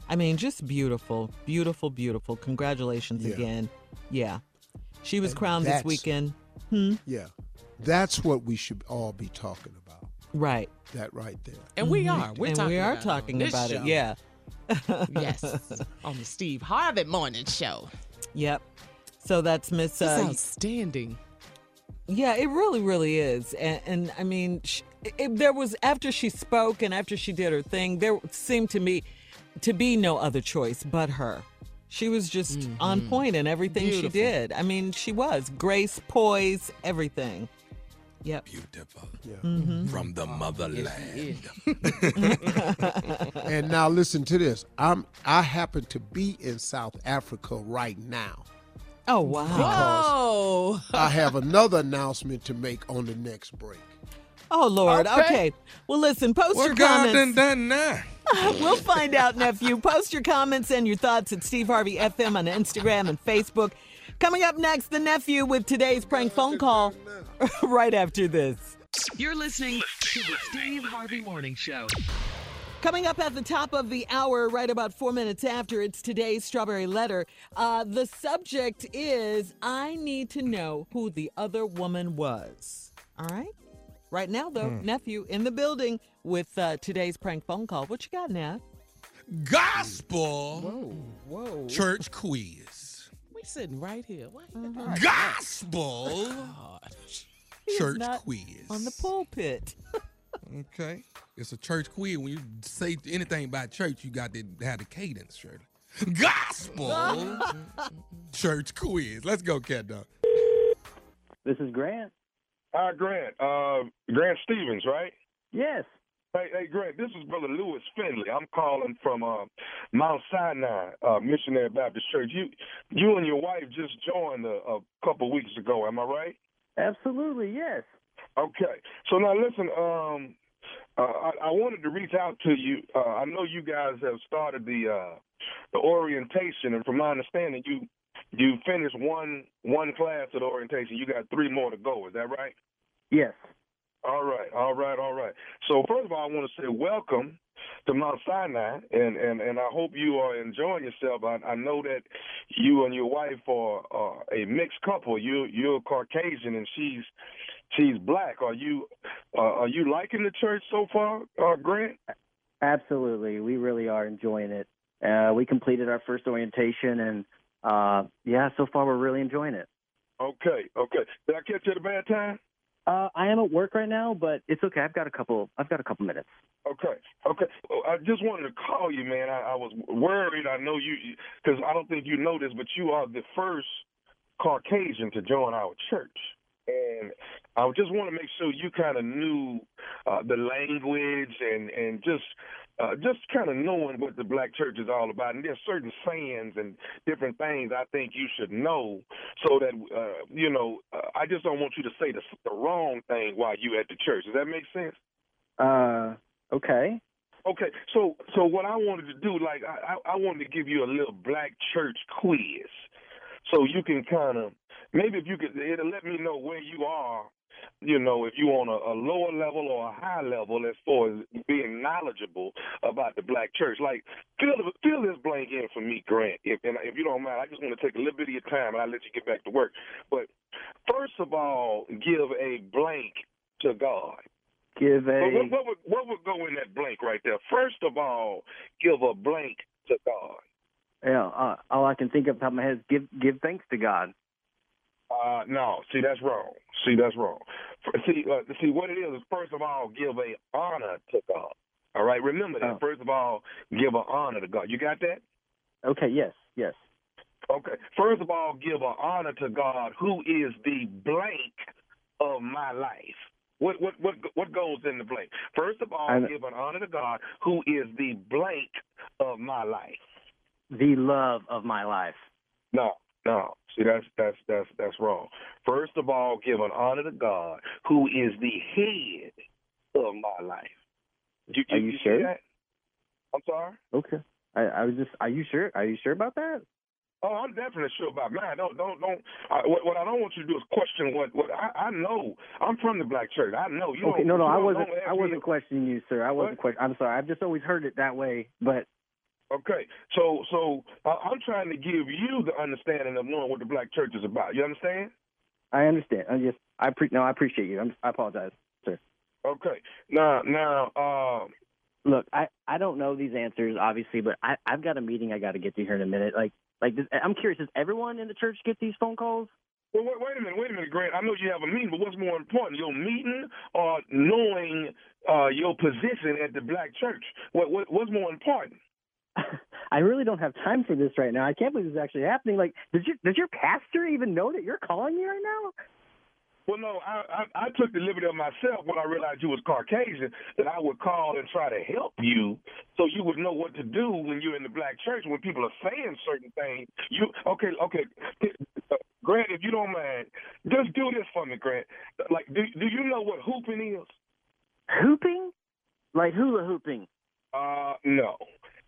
I mean, just beautiful, beautiful, beautiful. Congratulations Yeah. again. Yeah. She was And crowned this weekend. Hmm? Yeah. That's what we should all be talking about. Right. That right there. And we are. We're and talking we are about it talking on this about show. it. Yeah. yes. On the Steve Harvey Morning Show. Yep. So that's Miss. This is Uh, outstanding. Yeah, it really, really is. And, and I mean, sh it, there was after she spoke and after she did her thing, there seemed to me to be no other choice but her. She was just on point in everything Beautiful. she did. I mean, she was grace, poise, everything. Yep. Beautiful. Mhm. From the motherland. and now listen to this. I'm I happen to be in South Africa right now. Oh wow! Whoa! I have another announcement to make on the next break. Oh Lord. Okay. Okay. Well, listen. Post your What God comments. done done now? we'll find out, nephew. Post your comments and your thoughts at Steve Harvey FM on Instagram and Facebook. Coming up next, the nephew with today's prank phone call. right after this. You're listening to the Steve Harvey Morning Show. Coming up at the top of the hour, right about four minutes after, it's today's Strawberry Letter. Uh, the subject is I need to know who the other woman was. All right? Right now, though, Hmm. nephew in the building with uh, today's prank phone call. What you got, Neff? Gospel Whoa. Whoa. church quiz. We sitting right here. Why you Mm-hmm. Gospel He is church not quiz. On the pulpit. Okay. It's a church quiz. When you say anything about church, you got to have the cadence, Shirley. Gospel church quiz. Let's go, cat dog. This is Grant. Hi, Grant. Uh, Grant Stevens, right? Yes. Hey, hey, Grant. This is Brother Lewis Finley. I'm calling from uh, Mount Sinai uh, Missionary Baptist Church. You, you and your wife just joined a, a couple weeks ago. Am I right? Absolutely, yes. Okay. So now listen. Um, uh, I, I wanted to reach out to you. Uh, I know you guys have started the uh, the orientation, and from my understanding, you you finished one one class of the orientation. You got three more to go. Is that right? Yes. All right, all right, all right. So first of all, I want to say welcome to Mount Sinai, and and and I hope you are enjoying yourself. I, I know that you and your wife are uh, a mixed couple. You you're Caucasian and she's she's black. Are you uh, are you liking the church so far, uh, Grant? Absolutely. We really are enjoying it. Uh, we completed our first orientation, and uh, yeah, so far we're really enjoying it. Okay, okay. Did I catch you at a bad time? Uh, I am at work right now, but it's okay. I've got a couple. I've got a couple minutes. Okay, okay. I just wanted to call you, man. I, I was worried. I know you, because I don't think you know this, but you are the first Caucasian to join our church. And I just want to make sure you kind of knew uh, the language and and just uh, just kind of knowing what the black church is all about. And there's certain sayings and different things I think you should know, so that uh, you know. Uh, I just don't want you to say the, the wrong thing while you at the church. Does that make sense? Uh, okay. Okay, so so what I wanted to do, like I I I wanted to give you a little black church quiz, so you can kind of maybe if you could it'll let me know where you are, you know, if you on a, a lower level or a high level as far as being knowledgeable about the black church. Like fill fill this blank in for me, Grant, if and if you don't mind. I just want to take a little bit of your time and I'll let you get back to work. But first of all, give a blank to God. Give a what, what would what would go in that blank right there? First of all, give a blank to God. yeah. Uh, all I can think of top of my head is give give thanks to God. Uh, no, see that's wrong. See that's wrong. See, uh, see what it is is first of all, give a honor to God. All right, remember that. Oh. First of all, give an honor to God. You got that? Okay. Yes. Yes. Okay. First of all, give an honor to God, who is the blank of my life. What what what what goes in the blank? First of all, I'm- give an honor to God, who is the blank of my life. The love of my life. No, no. See, that's that's that's that's wrong. First of all, give an honor to God, who is the head of my life. You, Are you see sure? that? I'm sorry. Okay. I, I was just. Are you sure? Are you sure about that? Oh, I'm definitely sure about mine. Don't don't don't. I, what, what I don't want you to do is question what what I, I know. I'm from the black church. I know. You okay. No, no. you I wasn't. I wasn't questioning you, sir. I wasn't question. I'm sorry. I've just always heard it that way. But Okay, so so uh, I'm trying to give you the understanding of knowing what the black church is about. You understand? I understand. I just. I pre. No, I appreciate you. I'm, I apologize, sir. Okay. Now, now, um, Look, I I don't know these answers obviously, but I I've got a meeting I got to get to here in a minute. Like like this, I'm curious, does everyone in the church get these phone calls? well, wait, wait a minute, wait a minute, Grant. I know you have a meeting, but what's more important, your meeting or knowing uh, your position at the black church? What, what what's more important? I really don't have time for this right now. I can't believe this is actually happening. Like, does your does your pastor even know that you're calling me right now? Well, no, I, I I took the liberty of myself when I realized you was Caucasian that I would call and try to help you so you would know what to do when you're in the black church when people are saying certain things. You okay? Okay, Uh, Grant, if you don't mind, just do this for me, Grant. Like, do do you know what hooping is? Hooping? Like hula hooping? Uh, no.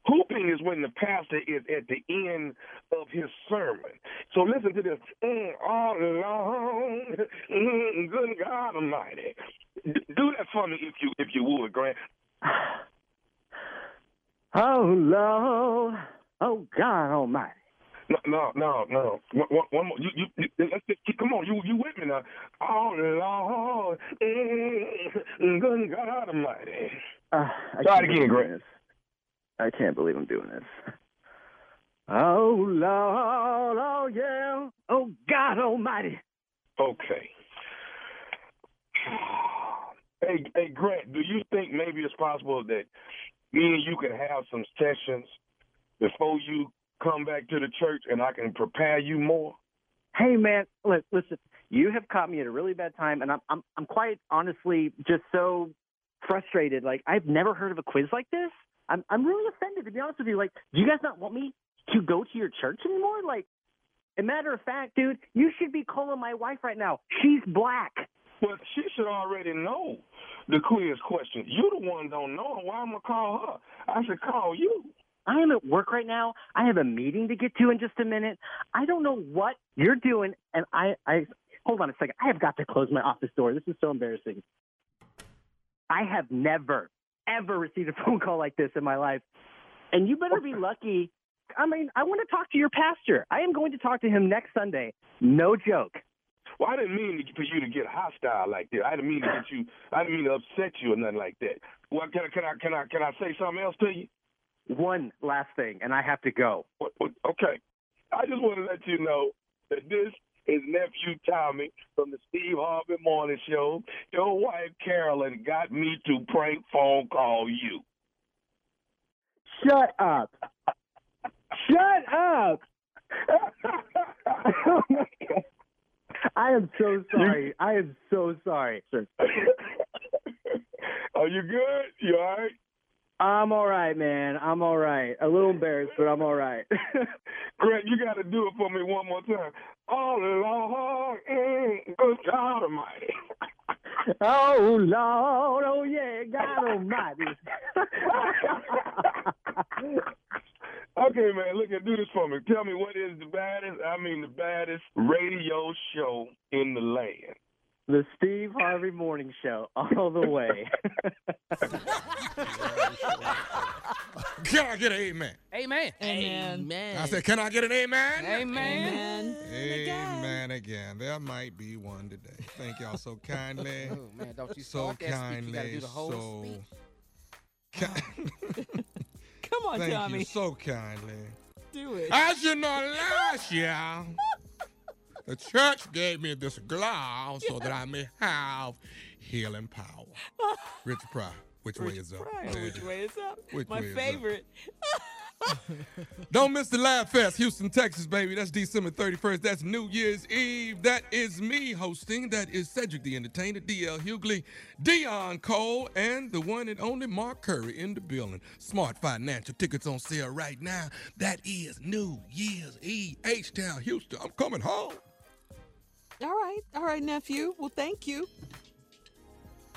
Hooping is when the pastor is at the end of his sermon. So listen to this. Mm, all along, mm, good God Almighty. D- do that for me if you if you would, Grant. Oh Lord, oh God Almighty. No, no, no, no. One, one, more. You, you, you, let's just keep, come on. You, you with me now? Oh Lord, mm, good God Almighty. Uh, I Try it again, Grant. I can't believe I'm doing this. Oh Lord, oh yeah, oh God Almighty. Okay. Hey, hey, Grant, do you think maybe it's possible that me and you can have some sessions before you come back to the church and I can prepare you more? Hey man, look, listen. You have caught me at a really bad time, and I'm I'm I'm quite honestly just so frustrated. Like I've never heard of a quiz like this. I'm I'm really offended to be honest with you. Like, do you guys not want me to go to your church anymore? Like, a matter of fact, dude, you should be calling my wife right now. She's black. Well, she should already know the quiz question. You the one don't know. Why I'm I gonna call her? I should call you. I am at work right now. I have a meeting to get to in just a minute. I don't know what you're doing, and I, I hold on a second. I have got to close my office door. This is so embarrassing. I have never, ever received a phone call like this in my life, and you better be lucky. I mean, I want to talk to your pastor. I am going to talk to him next Sunday. No joke. Well, I didn't mean for you to get hostile like that. I didn't mean to get you. I didn't mean to upset you or nothing like that. Well, can I can I can I can I say something else to you? One last thing, and I have to go. Okay. I just want to let you know that this is nephew Tommy from the Steve Harvey Morning Show. Your wife Carolyn got me to prank phone call you. Shut up. Shut up. Oh my God. I am so sorry. I am so sorry, sir. Are you good? You all right? I'm all right, man. I'm all right. A little embarrassed, but I'm all right. Grant, you got to do it for me one more time. Oh, Lord, mm, good God Almighty. oh Lord, oh yeah, God Almighty. Okay, man, look at do this for me. Tell me what is the baddest, I mean the baddest radio show in the land. The Steve Harvey Morning Show, all the way. Can I get an amen? Amen. Amen. I said, can I get an amen? Amen. Amen again. There might be one today. Thank y'all so kindly. Oh man, don't you so start that speech. You gotta kindly. do the whole so speech. Come on, Thank Tommy. you so kindly. Do it. As you know, last year, the church gave me this glove so that I may have healing power. Richard Pryor, which way is up? Yeah. which way is up? Which My way is up? favorite. Don't miss the Laugh Fest, Houston, Texas, baby. That's December 31st. That's New Year's Eve. That is me hosting. That is Cedric the Entertainer, DL Hughley, Deon Cole, and the one and only Mark Curry in the building. Smart Financial tickets on sale right now. That is New Year's Eve. H-Town, Houston. I'm coming home. All right, all right, nephew. Well, thank you.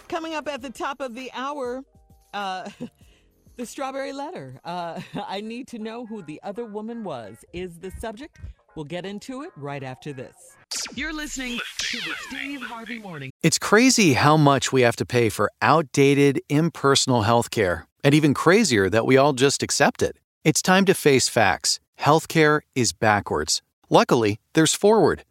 Coming up at the top of the hour, uh, the strawberry letter. Uh, I need to know who the other woman was. Is the subject? We'll get into it right after this. You're listening to the Steve Harvey Morning. It's crazy how much we have to pay for outdated, impersonal healthcare, and even crazier that we all just accept it. It's time to face facts. Healthcare is backwards. Luckily, there's Forward,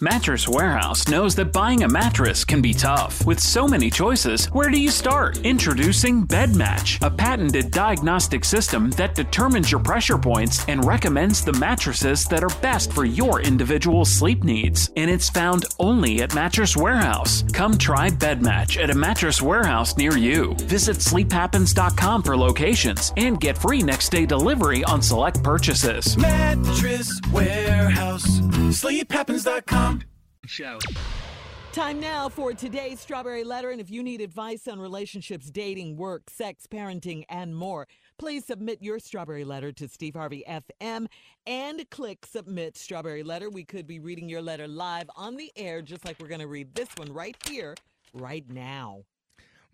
Mattress Warehouse knows that buying a mattress can be tough. With so many choices, where do you start? Introducing Bed Match, a patented diagnostic system that determines your pressure points and recommends the mattresses that are best for your individual sleep needs. And it's found only at Mattress Warehouse. Come try Bed Match at a mattress warehouse near you. Visit sleephappens.com for locations and get free next day delivery on select purchases. Mattress Warehouse. SleepHappens.com. Show. Time now for today's Strawberry Letter. And if you need advice on relationships, dating, work, sex, parenting, and more, please submit your Strawberry Letter to Steve Harvey FM and click Submit Strawberry Letter. We could be reading your letter live on the air, just like we're going to read this one right here, right now.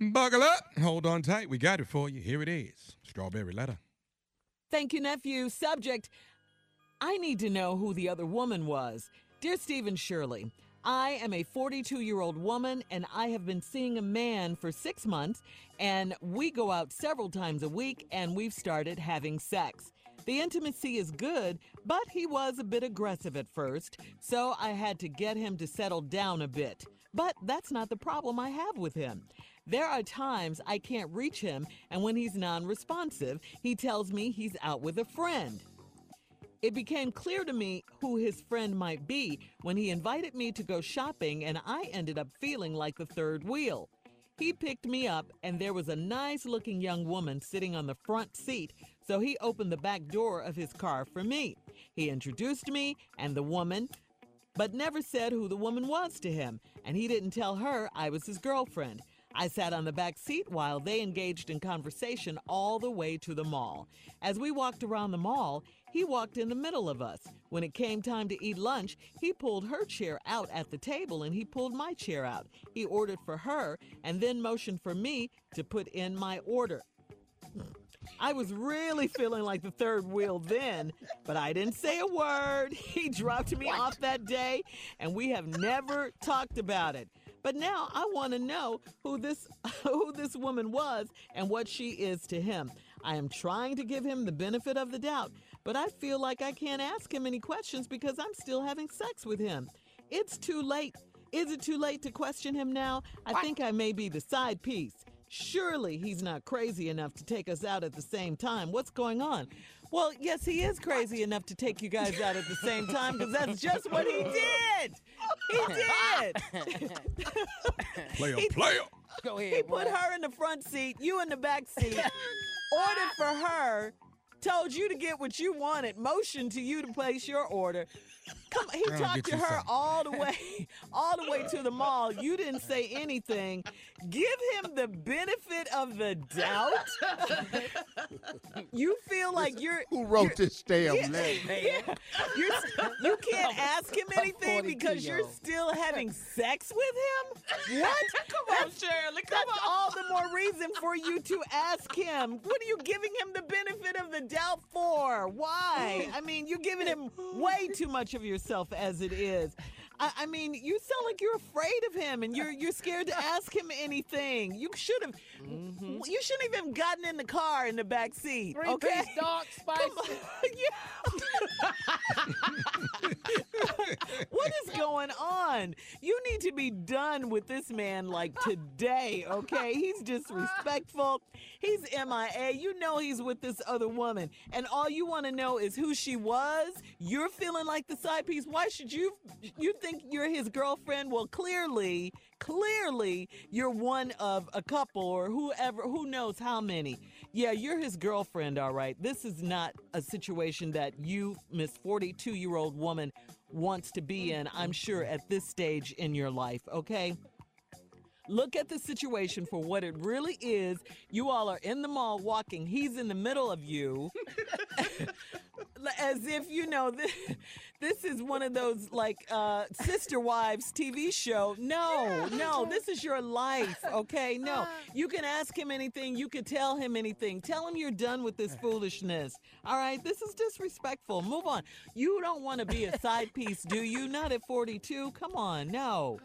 Buckle up. Hold on tight. We got it for you. Here it is. Strawberry letter. Thank you, nephew. Subject I need to know who the other woman was. Dear Stephen Shirley, I am a 42 year old woman and I have been seeing a man for six months, and we go out several times a week and we've started having sex. The intimacy is good, but he was a bit aggressive at first, so I had to get him to settle down a bit. But that's not the problem I have with him. There are times I can't reach him, and when he's non responsive, he tells me he's out with a friend. It became clear to me who his friend might be when he invited me to go shopping, and I ended up feeling like the third wheel. He picked me up, and there was a nice looking young woman sitting on the front seat, so he opened the back door of his car for me. He introduced me and the woman, but never said who the woman was to him, and he didn't tell her I was his girlfriend. I sat on the back seat while they engaged in conversation all the way to the mall. As we walked around the mall, he walked in the middle of us. When it came time to eat lunch, he pulled her chair out at the table and he pulled my chair out. He ordered for her and then motioned for me to put in my order. Hmm. I was really feeling like the third wheel then, but I didn't say a word. He dropped me off that day, and we have never talked about it. But now I want to know who this who this woman was and what she is to him. I am trying to give him the benefit of the doubt, but I feel like I can't ask him any questions because I'm still having sex with him. It's too late. Is it too late to question him now? I think I may be the side piece. Surely he's not crazy enough to take us out at the same time. What's going on? Well, yes, he is crazy enough to take you guys out at the same time because that's just what he did. He did. Player, He- player. Go ahead. He put her in the front seat, you in the back seat, ordered for her, told you to get what you wanted, motioned to you to place your order. Come, he talked to her some. all the way, all the way to the mall. You didn't say anything. Give him the benefit of the doubt. you feel like you're Who wrote this damn yeah, letter? yeah. You're, you can't ask him anything because you're still having sex with him? What? Come on, Shirley. Come That's all the more reason for you to ask him. What are you giving him the benefit of the doubt for? Why? I mean, you're giving him way too much of yourself as it is. I, I mean, you sound like you're afraid of him and you're you're scared to ask him anything. You should have. Mm-hmm. You shouldn't have even gotten in the car in the back seat. Three okay. piece dog spicy. what is going on? You need to be done with this man like today, okay? He's disrespectful. He's MIA. You know he's with this other woman. And all you want to know is who she was. You're feeling like the side piece. Why should you you think you're his girlfriend? Well, clearly, clearly you're one of a couple or whoever, who knows how many. Yeah, you're his girlfriend, all right. This is not a situation that you, Miss 42 year old woman, wants to be in, I'm sure, at this stage in your life, okay? Look at the situation for what it really is. You all are in the mall walking. He's in the middle of you. As if, you know, this, this is one of those like uh, Sister Wives TV show. No, no, this is your life, okay? No, you can ask him anything. You can tell him anything. Tell him you're done with this foolishness. All right, this is disrespectful. Move on. You don't want to be a side piece, do you? Not at 42. Come on, no.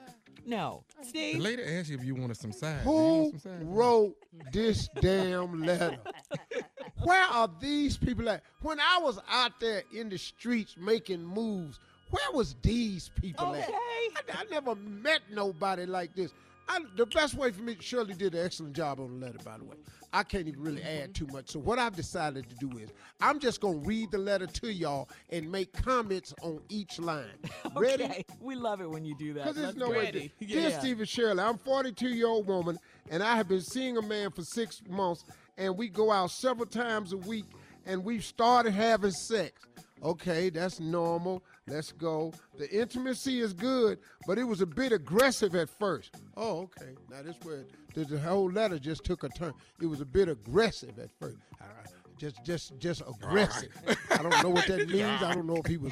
No. The Steve? lady asked you if you wanted some sides. Who some sides? wrote this damn letter? Where are these people at? When I was out there in the streets making moves, where was these people at? I, I never met nobody like this. I, the best way for me, Shirley did an excellent job on the letter, by the way. I can't even really add too much. So what I've decided to do is I'm just gonna read the letter to y'all and make comments on each line. Ready? Okay. We love it when you do that. Because there's no way. To, Dear Stephen Shirley, I'm 42 year old woman, and I have been seeing a man for six months, and we go out several times a week, and we've started having sex. Okay, that's normal. Let's go. The intimacy is good, but it was a bit aggressive at first. Oh, okay. Now this where the, the whole letter just took a turn. It was a bit aggressive at first. All right. Just, just, just aggressive. I don't know what that means. I don't know if he was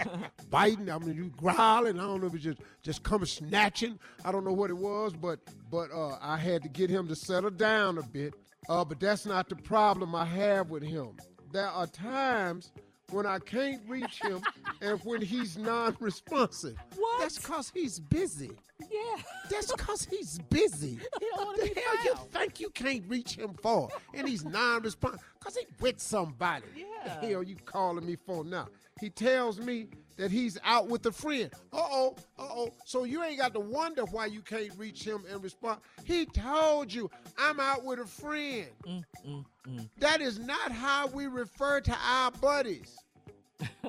biting. I mean, you growling. I don't know if he just, just coming snatching. I don't know what it was, but, but uh, I had to get him to settle down a bit. Uh, but that's not the problem I have with him. There are times when I can't reach him and when he's non-responsive. What? That's because he's busy. Yeah. That's because he's busy. He don't the hell you think you can't reach him for? And he's non-responsive because he with somebody. Yeah. The hell you calling me for now? He tells me that he's out with a friend. Uh-oh, uh-oh. So you ain't got to wonder why you can't reach him and respond. He told you, I'm out with a friend. Mm, mm, mm. That is not how we refer to our buddies.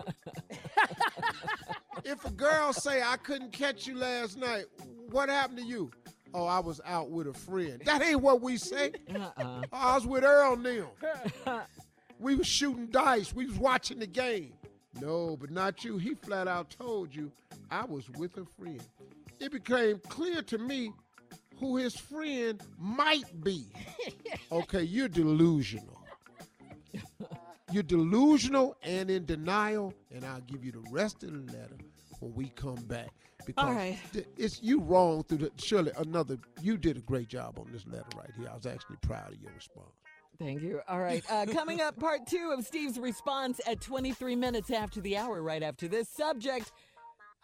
if a girl say I couldn't catch you last night, what happened to you? Oh, I was out with a friend. That ain't what we say. Uh-uh. I was with Earl them. we was shooting dice. We was watching the game. No, but not you. He flat out told you I was with a friend. It became clear to me who his friend might be. Okay, you're delusional. You're delusional and in denial, and I'll give you the rest of the letter when we come back. Because All right. th- it's you wrong through the Shirley, another you did a great job on this letter right here. I was actually proud of your response. Thank you. All right. Uh, coming up, part two of Steve's response at 23 minutes after the hour, right after this subject.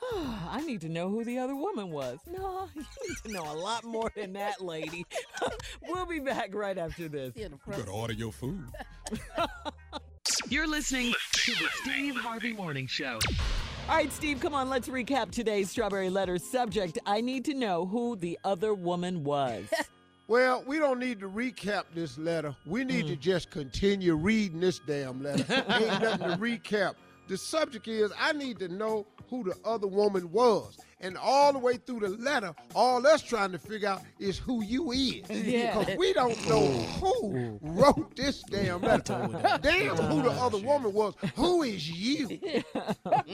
I need to know who the other woman was. No, you need to know a lot more than that, lady. we'll be back right after this. You gotta order your food. You're listening to the Steve Harvey Morning Show. All right, Steve, come on. Let's recap today's Strawberry Letter subject. I need to know who the other woman was. Well, we don't need to recap this letter. We need to just continue reading this damn letter. Ain't nothing to recap. The subject is I need to know who the other woman was. And all the way through the letter, all us trying to figure out is who you is. Yeah. Because we don't know who wrote this damn letter. Damn who the other woman was. Who is you?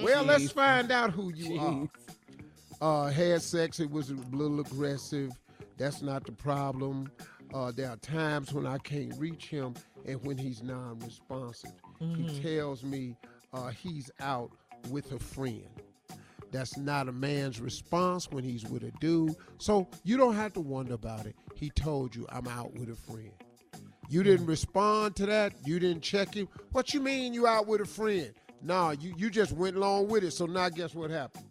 Well, let's find out who you are. Uh, had sex, it was a little aggressive. That's not the problem. Uh, there are times when I can't reach him and when he's non responsive. He tells me uh, he's out with a friend. That's not a man's response when he's with a dude. So you don't have to wonder about it. He told you, I'm out with a friend. You didn't respond to that. You didn't check him. What you mean you out with a friend? Nah, you, you just went along with it. So now guess what happened?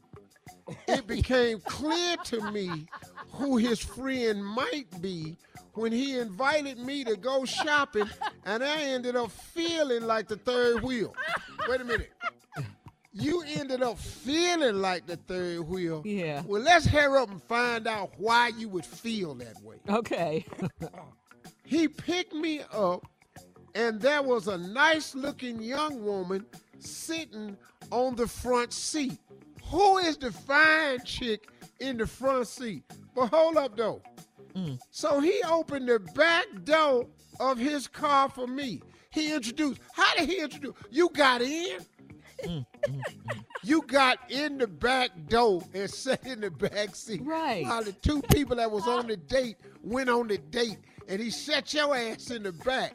It became clear to me who his friend might be when he invited me to go shopping and I ended up feeling like the third wheel. Wait a minute. You ended up feeling like the third wheel. Yeah. Well, let's hurry up and find out why you would feel that way. Okay. He picked me up, and there was a nice looking young woman sitting on the front seat. Who is the fine chick in the front seat. But hold up though. Mm. So he opened the back door of his car for me. He introduced. How did he introduce? You got in. Mm, mm, you got in the back door and sat in the back seat. Right. While the two people that was on the date went on the date, and he set your ass in the back.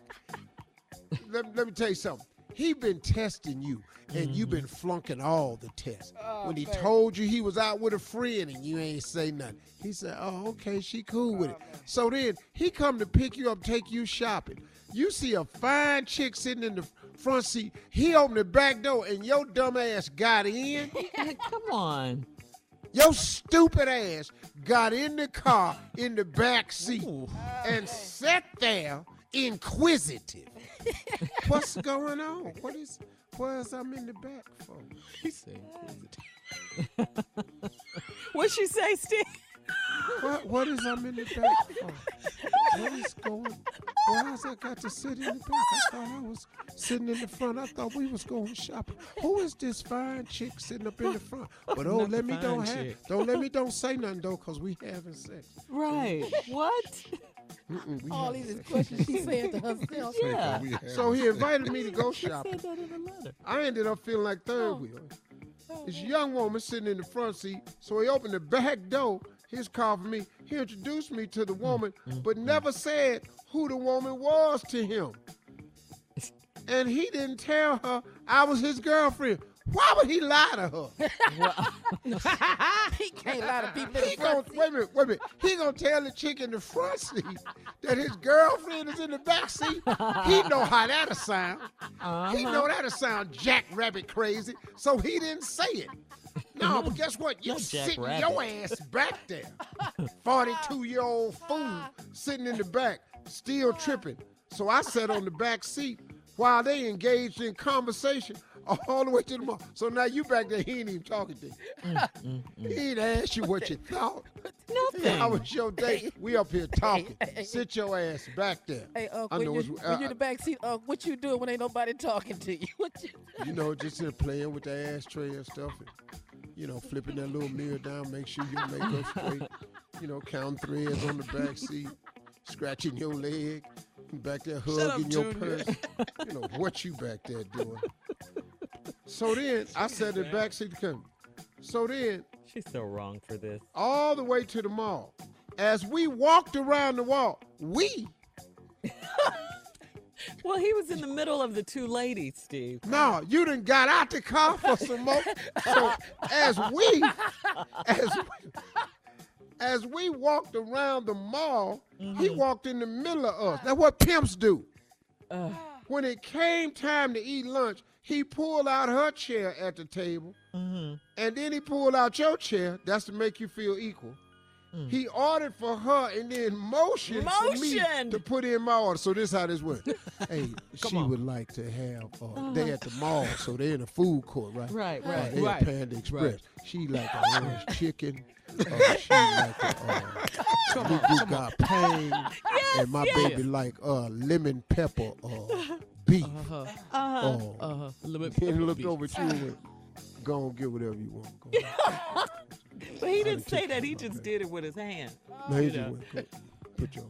let, let me tell you something. He been testing you, and you mm-hmm. been flunking all the tests. Oh, when he told you he was out with a friend and you ain't say nothing, he said, "Oh, okay, she cool with it." Oh, so then he come to pick you up, take you shopping. You see a fine chick sitting in the front seat. He opened the back door, and your dumb ass got in. Come on. Your stupid ass got in the car in the back seat and sat there inquisitive. What's going on? What is what's I'm in the back for? He said, What'd she say, Steve? What what is I'm in the back for? What is going why has I got to sit in the back? I thought I was sitting in the front. I thought we was going shopping. Who is this fine chick sitting up in the front? But oh Not let me don't fine have don't let me don't say nothing though, cause we having sex. Right. what? Mm-mm, All these questions she said to herself. Yeah. So he invited me to go She shopping. said that in the letter. I ended up feeling like third oh. wheel. Oh, this young woman sitting in the front seat, so he opened the back door, his car for me. He introduced me to the woman, but never said who the woman was to him. And he didn't tell her I was his girlfriend. Why would he lie to her? he can't lie to people in He the gonna, front wait a minute, wait a minute. He gonna tell the chick in the front seat that his girlfriend is in the back seat. He know how that'll sound. He uh-huh. know that'll sound jackrabbit crazy. So he didn't say it. No, but guess what? You sitting jackrabbit. your ass back there. 42 year old fool sitting in the back, still tripping. So I sat on the back seat while they engaged in conversation all the way to the mall. So now you back there, he ain't even talking to you. He ain't asked you what you thought. Nothing. How was your day? We up here talking. Sit your ass back there. Hey, uh, I when, you, uh, you're in the back seat, uh, what you doing when ain't nobody talking to you? What you, you know, just here playing with the ashtray and stuff, and you know, flipping that little mirror down, make sure your makeup's straight. You know, counting threads on the back seat, scratching your leg, back there up, hugging your Junior. purse. You know what you back there doing. So then I sat in the back seat to come. So then She's so wrong for this. all the way to the mall. As we walked around the wall, we Well, he was in the middle of the two ladies, Steve. No, you didn't got out the car for some more. So as we, as we, as we walked around the mall, he walked in the middle of us. That's what pimps do. When it came time to eat lunch, he pulled out her chair at the table, and then he pulled out your chair. That's to make you feel equal. He ordered for her and then motioned for me to put in my order. So this how this works. hey, she would like to have. Uh, They at the mall, so they're in a food court, right? Right, Uh, right. they Right. Panda Express. She like a orange chicken. Uh, she like uh, Goo Goo Got pain, and my baby like uh, lemon pepper uh, beef. uh-huh, Uh-huh. Oh, uh-huh. Limit he looked over at you and "Go and get whatever you want." Go. But he didn't say that. He just baby. did it with his hand. No, he You just know. went, put your.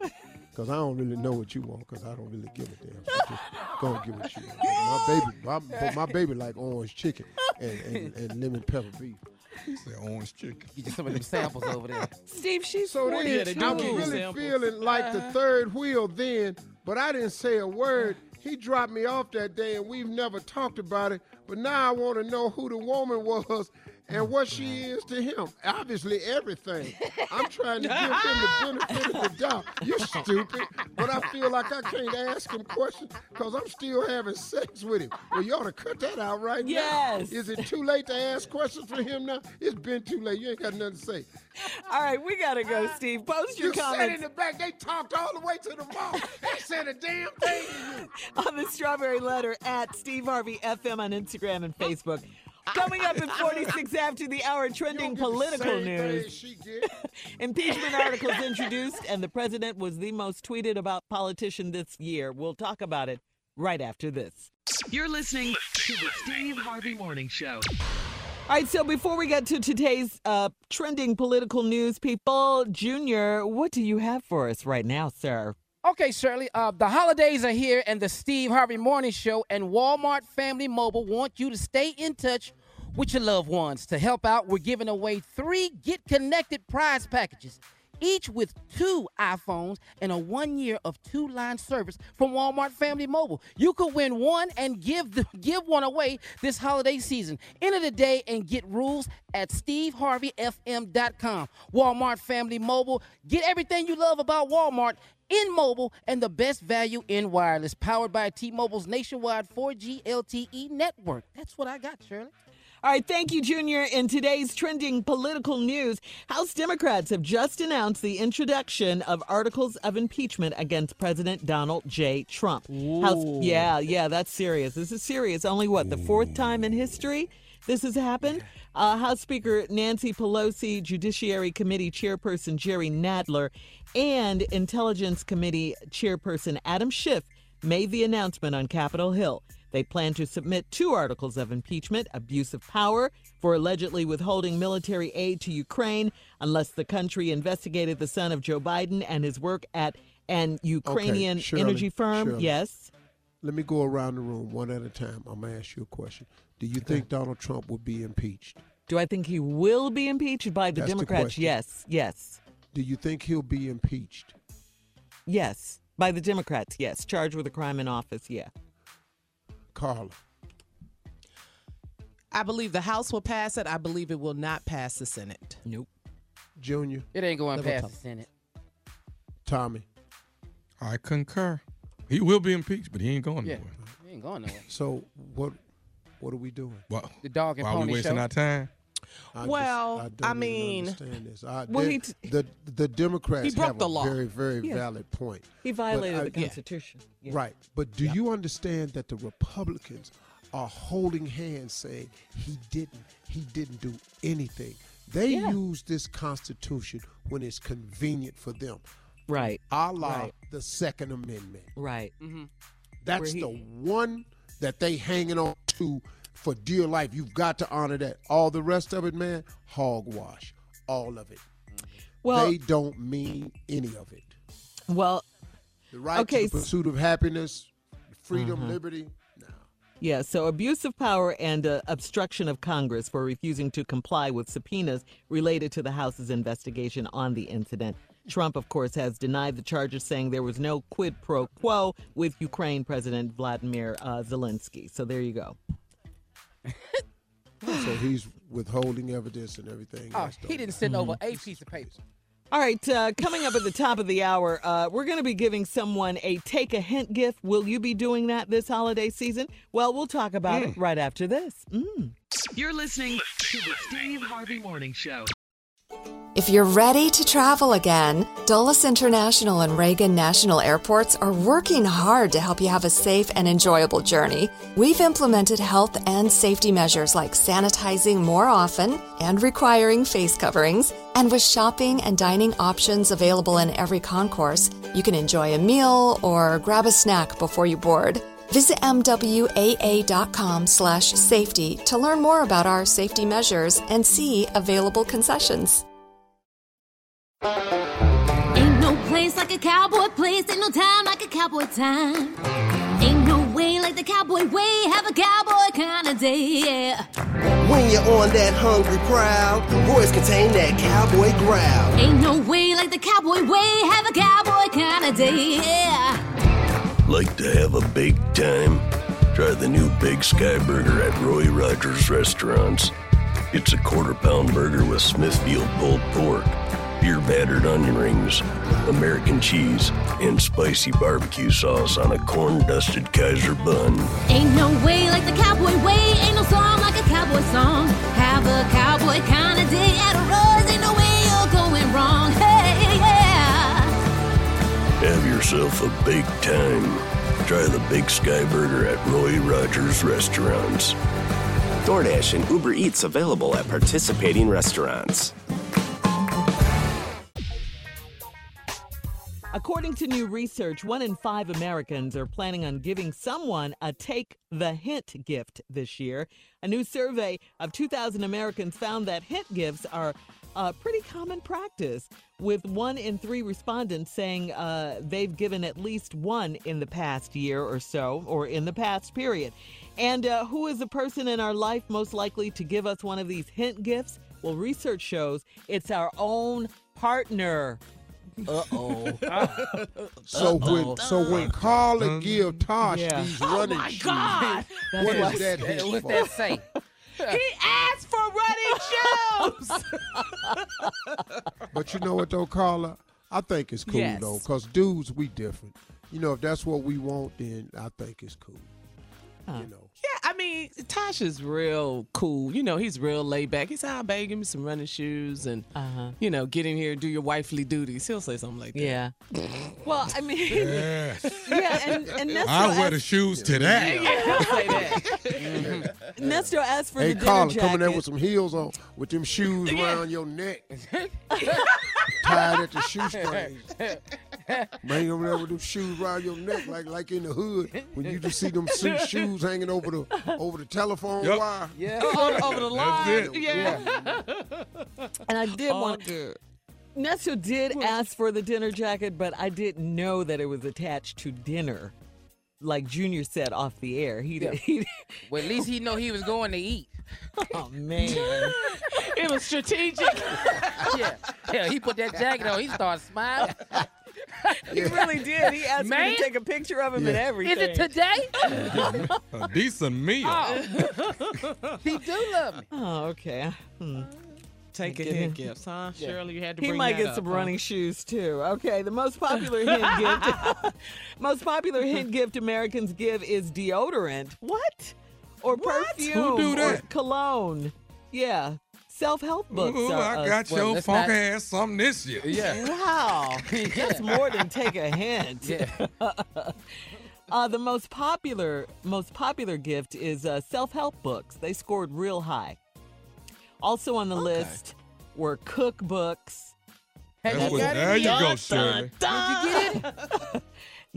Cause I don't really know what you want, cause I don't really give a damn. So just go and get what you want. My baby, my, my baby like orange chicken and, and, and lemon pepper beef. He said orange chicken. get you some of them samples over there. Steve, she's So then, Yeah, they do I was really samples. feeling like the uh-huh. third wheel then, but I didn't say a word. He dropped me off that day, and we've never talked about it. But now I want to know who the woman was and oh, what she is to him. Obviously, everything. I'm trying to give him the benefit of the doubt. You're stupid, but I feel like I can't ask him questions because I'm still having sex with him. Well, you ought to cut that out right now. Yes. Is it too late to ask questions for him now? It's been too late. You ain't got nothing to say. All right, we gotta go, ah. Steve. Post your You sat in the back. They talked all the way to the mall. They said a damn thing to you. on the Strawberry Letter at Steve Harvey FM on Instagram and Facebook. Coming up at 46 after the hour, trending You don't get the political news. Impeachment articles introduced, and the president was the most tweeted about politician this year. We'll talk about it right after this. You're listening to the Steve Harvey Morning Show. All right, so before we get to today's uh, trending political news, people, Junior, what do you have for us right now, sir? Okay, Shirley. Uh, the holidays are here, and the Steve Harvey Morning Show and Walmart Family Mobile want you to stay in touch with your loved ones. To help out, we're giving away three Get Connected prize packages, each with two iPhones and a one year of two line service from Walmart Family Mobile. You could win one and give the, give one away this holiday season. Enter today and get rules at steveharveyfm.com. Walmart Family Mobile. Get everything you love about Walmart in mobile and the best value in wireless. Powered by T-Mobile's nationwide 4G LTE network. That's what I got, Shirley. All right, thank you, Junior. In today's trending political news, House Democrats have just announced the introduction of articles of impeachment against President Donald J. Trump. House, yeah, yeah, that's serious. This is serious. Only what, the fourth time in history this has happened? Uh, House Speaker Nancy Pelosi, Judiciary Committee Chairperson Jerry Nadler, and Intelligence Committee Chairperson Adam Schiff made the announcement on Capitol Hill. They plan to submit two articles of impeachment abuse of power for allegedly withholding military aid to Ukraine unless the country investigated the son of Joe Biden and his work at an Ukrainian Okay, Shirley, energy firm. Shirley. Yes. Let me go around the room one at a time. I'm gonna ask you a question. Do you think Donald Trump will be impeached? Do I think he will be impeached by the That's the Democrats? question. yes. Yes. Do you think he'll be impeached? Yes. By the Democrats? Yes. Charged with a crime in office? Yeah. Carla. I believe the House will pass it. I believe it will not pass the Senate. Nope. Junior. It ain't going The past the Senate. Tommy. I concur. He will be impeached, but he ain't going Yeah, nowhere. he ain't going nowhere. So what? What are we doing? Well, The dog and why are we wasting show. our time? I just- Well, I, I don't even mean- understand this. I, Well, he t- the the Democrats He broke have the a law. very very Yeah. valid point. He violated I- the Constitution. Yeah. Right, but do you understand that the Republicans are holding hands, saying he didn't, he didn't do anything. They Yeah. use this Constitution when it's convenient for them, Right. a la Right. the Second Amendment. Right. Mm-hmm. That's he- the one that they hanging on to for dear life. You've got to honor that. All the rest of it, man, hogwash. All of it. Well, they don't mean any of it. well, The right Okay, to the pursuit of happiness, freedom, Mhm. liberty. Yeah, so abuse of power and uh, obstruction of Congress for refusing to comply with subpoenas related to the House's investigation on the incident. Trump, of course, has denied the charges, saying there was no quid pro quo with Ukraine President Vladimir uh, Zelensky. So there you go. So he's withholding evidence and everything. Oh, else, he don't didn't send over a piece of paper. All right, uh, coming up at the top of the hour, uh, we're going to be giving someone a take a hint gift. Will you be doing that this holiday season? Well, we'll talk about it right after this. Mm. You're listening to the Steve Harvey Morning Show. If you're ready to travel again, Dulles International and Reagan National Airports are working hard to help you have a safe and enjoyable journey. We've implemented health and safety measures like sanitizing more often and requiring face coverings. And with shopping and dining options available in every concourse, you can enjoy a meal or grab a snack before you board. Visit mwaa.com slash safety to learn more about our safety measures and see available concessions. Ain't no place like a cowboy place, ain't no time like a cowboy time. Ain't no way like the cowboy way, have a cowboy kind of day, yeah. When you're on that hungry prowl, voice contain that cowboy growl. Ain't no way like the cowboy way, have a cowboy kind of day, yeah. Like to have a big time? Try the new Big Sky Burger at Roy Rogers Restaurants. It's a quarter pound burger with Smithfield pulled pork, beer battered onion rings, American cheese, and spicy barbecue sauce on a corn dusted Kaiser bun. Ain't no way like the cowboy way, ain't no song like a cowboy song. Have a cowboy kind of day at a Rose, ain't no way you're going wrong, hey, yeah. Have yourself a big time. Try the Big Sky Burger at Roy Rogers Restaurants. DoorDash and Uber Eats available at participating restaurants. According to new research, one in five Americans are planning on giving someone a take the hint gift this year. A new survey of 2,000 Americans found that hint gifts are a pretty common practice, with one in three respondents saying uh, they've given at least one in the past year or so, or in the past period. And uh, who is the person in our life most likely to give us one of these hint gifts? Well, research shows it's our own partner. Uh oh. So when so when Carla give Tosh Yeah. these Oh, running my shoes, God. what That's that what- hint what's for? that say? He asked for running shoes. But you know what though, Carla? I think it's cool Yes. though, cause dudes we different. You know, if that's what we want, then I think it's cool. You know. Yeah, I mean, Tasha's real cool. You know, he's real laid back. He said, "Ah, babe, give me some running shoes and, Uh-huh. you know, get in here and do your wifely duties." He'll say something like that. Yeah. Well, I mean, Yes. yeah, and, and Nestor I'll wear asked, the shoes to that. Yeah, he'll say that. Nestor asked for Hey the dinner Carla, jacket. coming there with some heels on, with them shoes around your neck, tied at the shoestrings. Bring over there with them shoes around your neck, like like in the hood when you just see them suit shoes hanging over the over the telephone Yep. wire. Yeah. over, over the line. That's it. Yeah. and I did All want good. Nestor did ask for the dinner jacket, but I didn't know that it was attached to dinner. Like Junior said off the air, he did. He, Well, at least he know he was going to eat. oh man, It was strategic. yeah. Yeah, he put that jacket on. He started smiling. he really did. He asked me to take a picture of him and everything. Is it today? A decent meal. Oh. he do love me. Oh, okay. Hmm. Take a Get hint him. gifts, huh? Yeah. Shirley, you had to He might get up, some huh? running shoes too. Okay, the most popular hint gift, most popular hint gift Americans give is deodorant. What? Or perfume? Who do Or cologne? Yeah, self-help books. Ooh, are, I uh, got well, your let's funky not- ass something this year. Yeah. Wow, that's more than take a hint. Yeah. Uh, the most popular, most popular gift is uh, self-help books. They scored real high. Also on the list were cookbooks. Have That's you what- got there it? you go, Dun, Shirley. dun, Did you get it?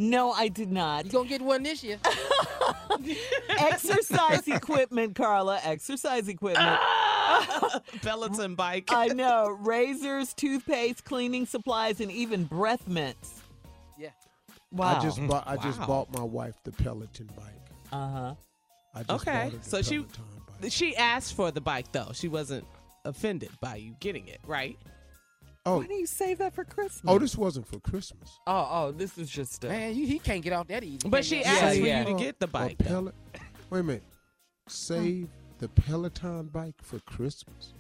No, I did not. You gonna get one this year? Exercise equipment, Carla. Exercise equipment. Peloton bike. I know. Razors, toothpaste, cleaning supplies, and even breath mints. Yeah. Wow. I just bought I just bought my wife the Peloton bike. Uh huh. I just Okay, bought her the so she- bike. She asked for the bike though. She wasn't offended by you getting it, right? Oh, Why do you save that for Christmas? oh, this wasn't for Christmas. oh, oh, this is just. A, Man, you, he can't get off that easy. But she Can't asked get- for yeah. you to get the bike. though. Pel- Wait a minute. Save the Peloton bike for Christmas.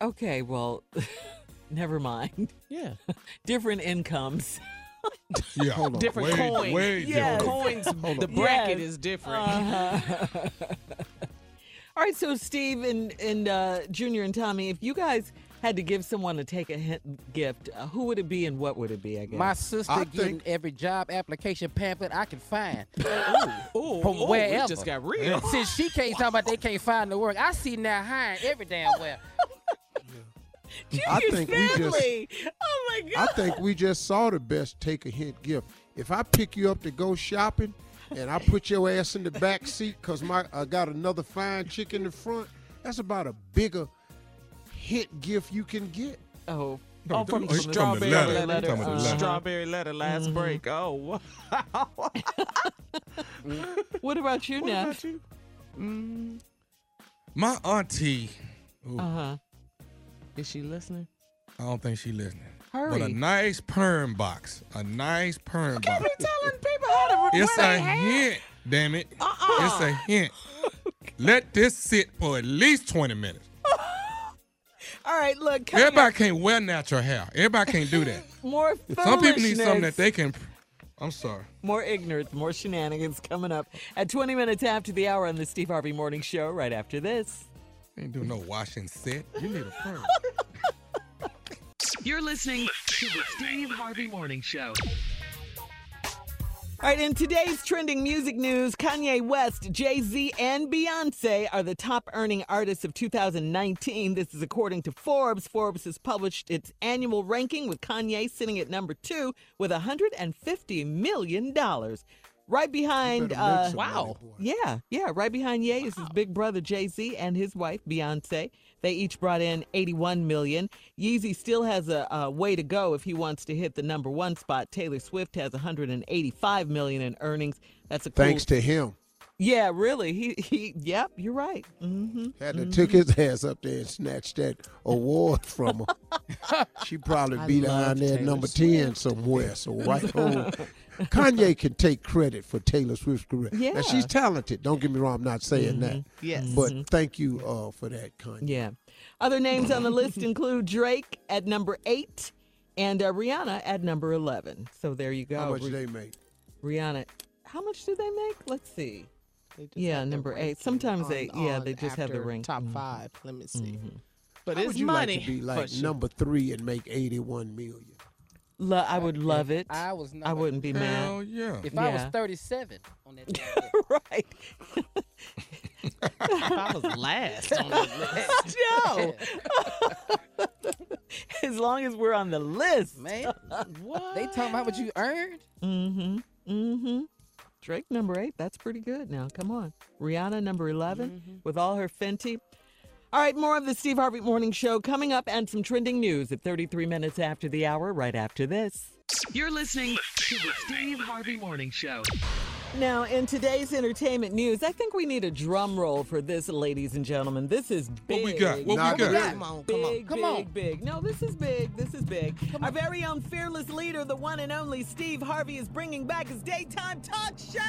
okay, well, never mind. Yeah. Different incomes. Yeah, hold on. Different way, coins. Way Yes. different. Coins. the bracket Yes. is different. Uh-huh. All right, so Steve and and uh, Junior and Tommy, if you guys had to give someone to take a hint gift, uh, who would it be and what would it be? I guess. My sister I getting think- every job application pamphlet I can find Ooh, from ooh, wherever. We just got real. Since she can't talk about they can't find the work, I see now hiring every damn well. I Junior's think we just. Oh my god! I think we just saw the best take a hint gift. If I pick you up to go shopping and I put your ass in the back seat because my I got another fine chick in the front, that's about a bigger hint gift you can get. Oh. Oh, from the He's talking strawberry about the letter. letter. He's talking letter. Strawberry letter last break. Oh, wow. What about you, What Neff? about you? Mm, My auntie, Uh huh. is she listening? I don't think she listening. Hurry. But a nice perm box. A nice perm box. Be telling people how to It's wear a their hair. hint, damn it. Uh-uh. It's a hint. Let this sit for at least 20 minutes. All right, look. Everybody up, can't wear natural hair. Everybody can't do that. more Some people need something that they can. I'm sorry. More ignorance, more shenanigans coming up at 20 minutes after the hour on the Steve Harvey Morning Show. Right after this. Ain't doing no wash and set. You need a perm. You're listening to the Steve Harvey Morning Show. All right, in today's trending music news, Kanye West, Jay Z, and Beyonce are the top earning artists of 2019. This is according to Forbes. Forbes has published its annual ranking with Kanye sitting at number two with $150 million. Right behind, uh, some money, Wow. yeah, yeah, right behind Ye is his big brother Jay Z and his wife Beyonce. They each brought in 81 million. Yeezy still has a, a way to go if he wants to hit the number one spot. Taylor Swift has 185 million in earnings. That's a cool, Thanks to him. Yeah, really. He he. Yep, you're right. Mm-hmm. Had to took his ass up there and snatched that award from her. she probably I be love down there Taylor number 10 somewhere. So right home. Kanye can take credit for Taylor Swift's career. Now, Yeah. she's talented. Don't get me wrong. I'm not saying that. Mhm. Yes. But Mhm. thank you uh, for that, Kanye. Yeah. Other names on the list include Drake at number eight and uh, Rihanna at number 11. So there you go. How much Ri- they make? Rihanna. How much do they make? Let's see. Yeah, number eight. Sometimes on- they, yeah, they just have the ring. Top Mhm. five. Let me see. Mhm. But How it's would you money. like to be for like sure. number three and make 81 million? Lo- I would love it. I was not. I wouldn't be mad. Hell yeah. If I was Yeah. 37 on that list, right. if I was last on the list. No. as long as we're on the list. man, what? They talking about what you earned? Mm-hmm. Mm-hmm. Drake number eight. That's pretty good now. Come on. Rihanna number 11 Mm-hmm. with all her Fenty. All right, more of the Steve Harvey Morning Show coming up and some trending news at 33 minutes after the hour, right after this. You're listening to the Steve Harvey Morning Show. Now, in today's entertainment news, I think we need a drum roll for this, ladies and gentlemen. This is big. What we got? What we got? really. Come on, come on. Big, Come big, on. big. No, this is big. This is big. Our very own fearless leader, the one and only Steve Harvey, is bringing back his daytime talk show.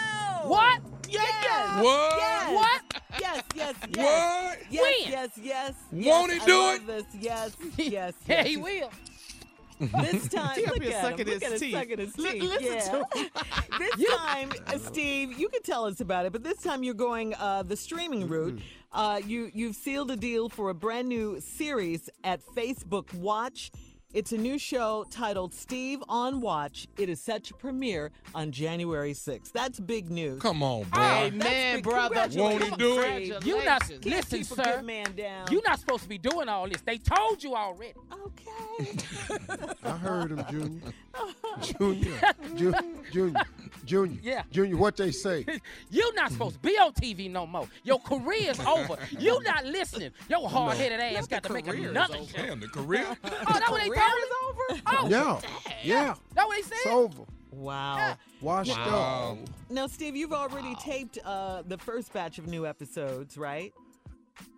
What? Yes. What? Yes. What? Yes, yes, yes. What? Yes, When? yes, yes. Won't yes, he do I it? This. Yes, yes, Yeah, he will. This time, look at sucking him. Look his at him sucking his teeth. listen yeah. to this time, Steve, you can tell us about it. But this time, you're going uh, the streaming route. Uh, you you've sealed a deal for a brand new series at Facebook Watch. It's a new show titled Steve on Watch. It is set to premiere on January 6th. That's big news. Come on, boy. Hey, man, big- brother. Won't he do it? You not Congratulations. listen, Keep a sir. good man down. You not supposed to be doing all this. They told you already. okay? I heard him, Junior. Junior. Ju- Junior. Junior. Yeah. Junior, what they say? You're not supposed to be on TV no more. Your career's over. You're not listening. Your hard-headed ass got to make career is another over. show. Damn, the career. Oh, that what they Career told is over. Oh, Yeah. Yeah. that what they It's said? over. Wow. Washed Wow. up. Now, Steve, you've already taped uh, the first batch of new episodes, right?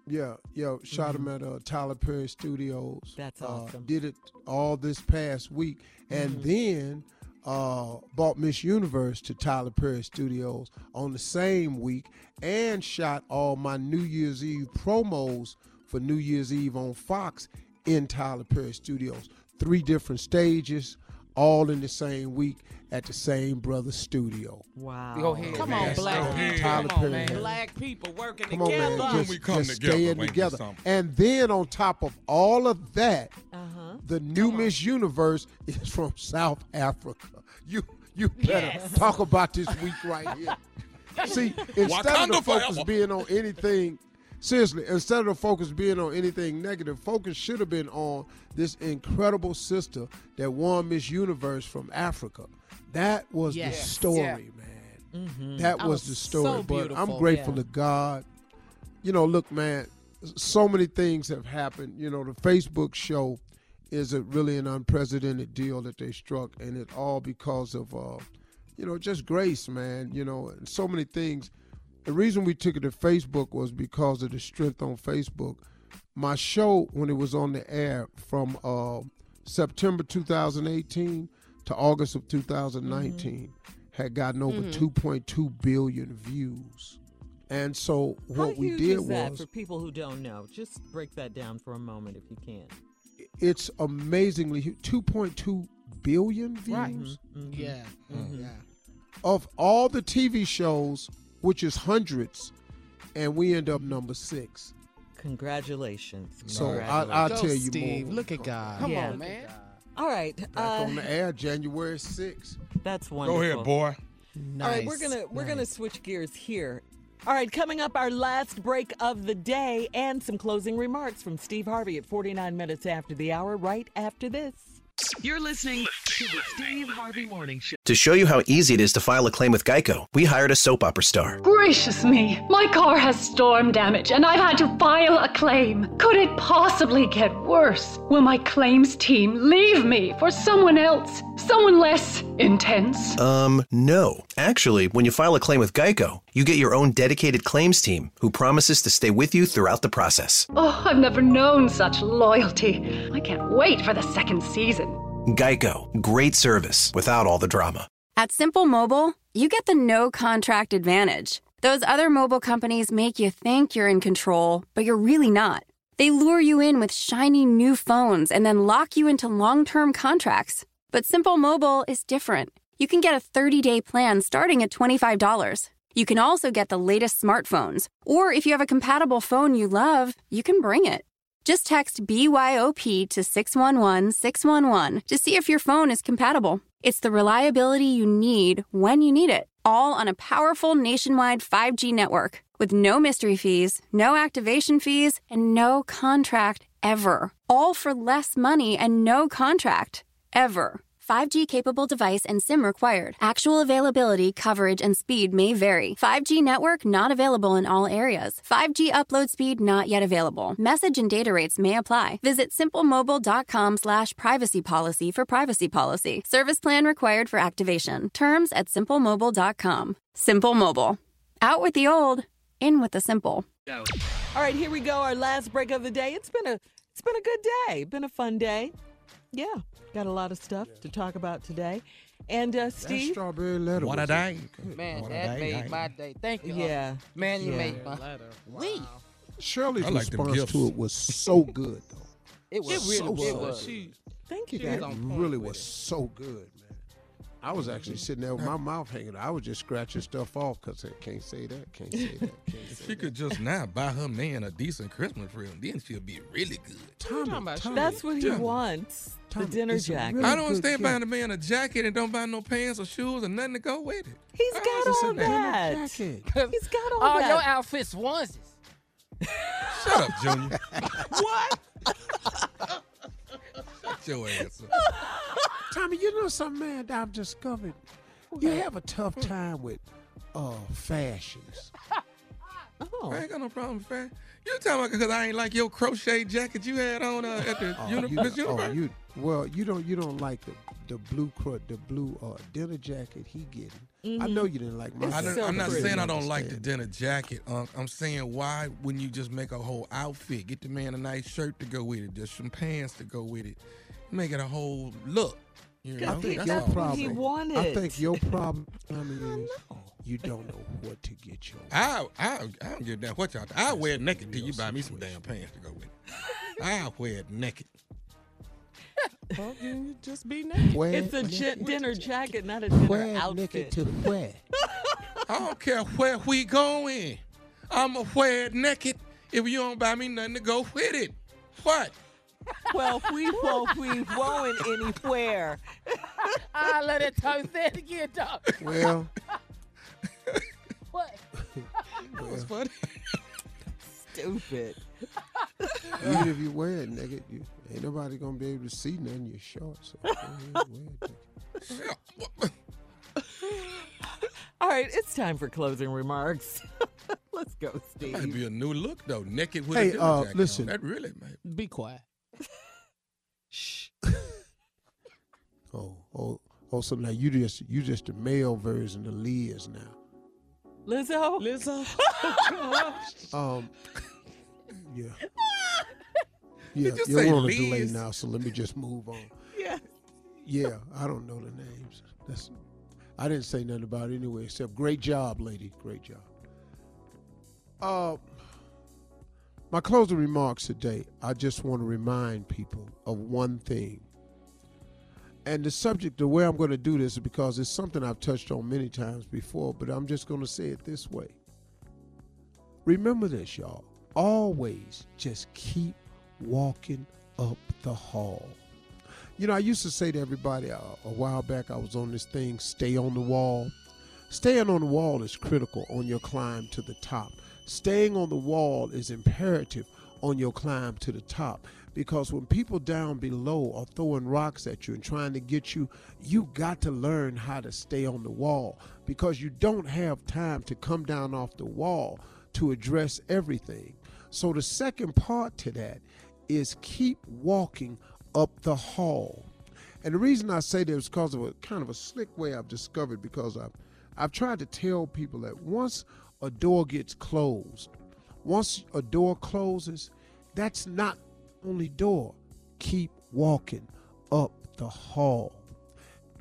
Yeah, yeah. Shot him at uh, Tyler Perry Studios. Mm-hmm. That's Uh, awesome. did it all this past week, and Mm-hmm. then uh, bought Miss Universe to Tyler Perry Studios on the same week, and shot all my New Year's Eve promos for New Year's Eve on Fox in Tyler Perry Studios. Three different stages, all in the same week at the same brother studio. Wow. Go ahead. Come man. on, black Go ahead. people. Tyler Come on, man. Black people working Come on, together. man. When Just, we come just together, staying together. And then on top of all of that, Uh-huh. the new Miss Universe is from South Africa. You you better talk about this week right here. See, instead of the focus forever. being on anything, seriously, instead of the focus being on anything negative, focus should have been on this incredible sister that won Miss Universe from Africa. That was the story, Yeah. man. Mm-hmm. That That was was the story. so but I'm grateful Yeah. to God. You know, look, man, so many things have happened. You know, the Facebook show is a really an unprecedented deal that they struck, and it all because of, uh, you know, just grace, man. You know, and so many things. The reason we took it to Facebook was because of the strength on Facebook. My show, when it was on the air from uh, September 2018 to August of 2019, had gotten over 2.2 billion views. And so How what we huge did is that was for people who don't know? Just break that down for a moment if you can. it's amazingly 2.2 billion views Right. Mm-hmm. Yeah. Mm-hmm. Yeah. of all the TV shows, which is hundreds, and we end up number six. Congratulations. So I, Congratulations. I'll Go, tell you Steve. more. Look at God. Come Yeah. on, man. All right. Back Uh, on the air, January 6th. that's wonderful. Go wonderful. ahead, boy. All right, we're gonna we're gonna switch gears here. All right, coming up, our last break of the day and some closing remarks from Steve Harvey at 49 minutes after the hour. Right after this. You're listening to the Steve Harvey Morning Show. To show you how easy it is to file a claim with Geico, we hired a soap opera star. Gracious me, my car has storm damage and I've had to file a claim. Could it possibly get worse? Will my claims team leave me for someone else? Someone less intense? Um, no. Actually, when you file a claim with Geico, you get your own dedicated claims team who promises to stay with you throughout the process. Oh, I've never known such loyalty. I can't wait for the second season. Geico, great service without all the drama. At Simple Mobile, you get the no contract advantage. Those other mobile companies make you think you're in control, but you're really not. They lure you in with shiny new phones and then lock you into long term contracts. But Simple Mobile is different. You can get a 30 day plan starting at $25. You can also get the latest smartphones. Or if you have a compatible phone you love, you can bring it. Just text BYOP to 611 611 to see if your phone is compatible. It's the reliability you need when you need it, all on a powerful nationwide 5G network with no mystery fees, no activation fees, and no contract ever. All for less money and no contract ever. 5G capable device and SIM required. Actual availability, coverage, and speed may vary. 5G network not available in all areas. 5G upload speed not yet available. Message and data rates may apply. Visit simplemobile.com slash privacy policy for privacy policy. Service plan required for activation. Terms at simplemobile.com. Simple Mobile. Out with the old, in with the simple. All right, here we go. Our last break of the day. It's been a it's been a good day. Been a fun day. Yeah, got a lot of stuff to talk about today. And uh, Steve, strawberry letter. What a was day. Man, What a that day, made day. my day. Thank you. Yeah. Harvey. Man, you Yeah. made my We. Shirley's I like response to it was so good, though. It was. It really it was. was. thank you She guys. It really was it. so good, man. I was actually sitting there with my mouth hanging. I was just scratching stuff off because I can't say that, can't say that, can't If say she could just now buy her man a decent Christmas present, then she'll be really good. Tommy, talking about? Tommy, That's what he Yeah. wants. Tommy, the dinner jacket. really I don't good understand buying a man a jacket and don't buy no pants or shoes or nothing to go with it. He's I got was just all sitting that. Jacket. He's got all Oh, that. All your outfit's onesies. Shut up, Junior. what? Shut your ass up. Tommy, you know something, man, that I've discovered? You have a tough time with uh fashions. Oh. I ain't got no problem with that. You talking about because I ain't like your crochet jacket you had on uh, at the Oh, uni- you, Miss oh, you well, you don't you don't like the the blue cro- the blue uh, dinner jacket he getting. I know you didn't like my. I jacket. don't, so I'm not saying I don't like the dinner jacket, Unc. I'm saying why wouldn't you just make a whole outfit? Get the man a nice shirt to go with it, just some pants to go with it, make it a whole look. You know, I think that's your problem. he wanted. I think your problem, Tommy, is you don't know what to get your. I I I don't give a damn what y'all. I wear it naked till you buy me some damn pants to go with it. I wear it naked. Well, you just be naked. Wear It's a naked- j- dinner jacket, not a dinner wear naked outfit. to where? I don't care where we going. I'ma wear it naked if you don't buy me nothing to go with it. What? well, we won't be going anywhere. I let it talk. Say it again, dog. Well, That was funny. Stupid. even if you wear it naked, you ain't nobody gonna be able to see nothing. You're short, so go ahead, wear it naked. All right, it's time for closing remarks. Let's go, That'd Steve. be a new look though. Naked with Hey, a uh, jacket listen. On. That really, man. Be quiet. Oh, oh, oh! So now you just you just the male version of Liz now. Lizzo? Lizzo. Um, yeah, yeah. you You're say on a delay now, so let me just move on. Yeah. Yeah, I don't know the names. That's I didn't say nothing about it anyway, except great job, lady. Great job. Uh my closing remarks today, I just want to remind people of one thing. And the subject, the way I'm going to do this is because it's something I've touched on many times before, but I'm just going to say it this way. Remember this, y'all. Always just keep walking up the hall. You know, I used to say to everybody uh, a while back, I was on this thing, stay on the wall. Staying on the wall is critical on your climb to the top. Staying on the wall is imperative on your climb to the top because when people down below are throwing rocks at you and trying to get you, you got to learn how to stay on the wall because you don't have time to come down off the wall to address everything. So the second part to that is keep walking up the hall. And the reason I say that is because of a kind of a slick way I've discovered because I've I've tried to tell people that once a door gets closed, once a door closes, that's not only door. Keep walking up the hall.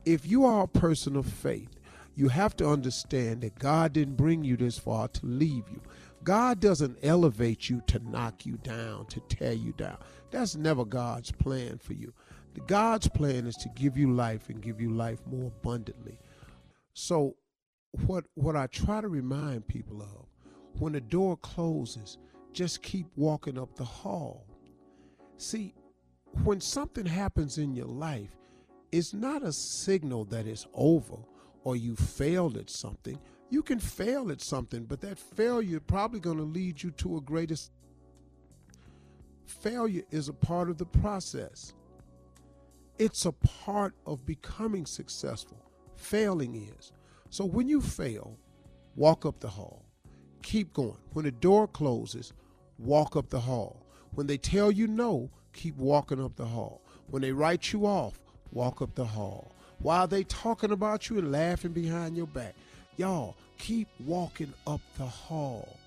If you are a person of faith, you have to understand that God didn't bring you this far to leave you. God doesn't elevate you to knock you down, to tear you down. That's never God's plan for you. God's plan is to give you life and give you life more abundantly. So what what I try to remind people of when the door closes, just keep walking up the hall. See, when something happens in your life, it's not a signal that it's over or you failed at something. You can fail at something, but that failure probably going to lead you to a greatest failure is a part of the process. It's a part of becoming successful. Failing is. So when you fail, walk up the hall. Keep going. When the door closes, walk up the hall. When they tell you no, keep walking up the hall. When they write you off, walk up the hall. While they talking about you and laughing behind your back, y'all keep walking up the hall.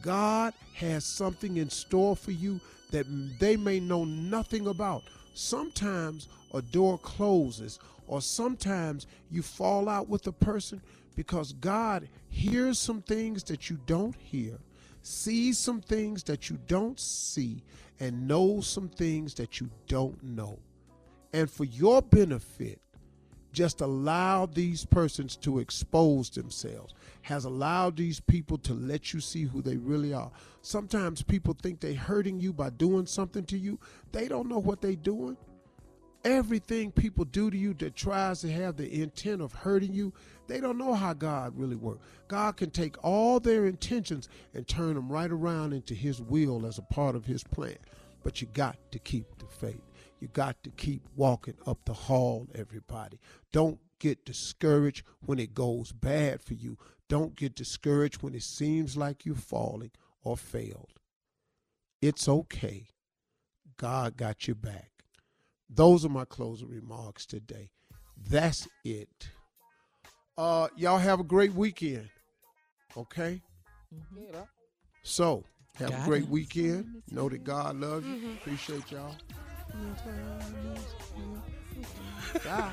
God has something in store for you that they may know nothing about. Sometimes a door closes or sometimes you fall out with a person because God hears some things that you don't hear, sees some things that you don't see, and knows some things that you don't know. And for your benefit, just allow these persons to expose themselves, has allowed these people to let you see who they really are. Sometimes people think they're hurting you by doing something to you. They don't know what they're doing. Everything people do to you that tries to have the intent of hurting you, they don't know how God really works. God can take all their intentions and turn them right around into His will as a part of His plan. But you got to keep the faith. You got to keep walking up the hall, everybody. Don't get discouraged when it goes bad for you. Don't get discouraged when it seems like you're falling or failed. It's okay. God got your back. Those are my closing remarks today. That's it. Uh, y'all have a great weekend. Okay? So, have Got a great it. weekend. Know that God loves you. Appreciate y'all. Bye.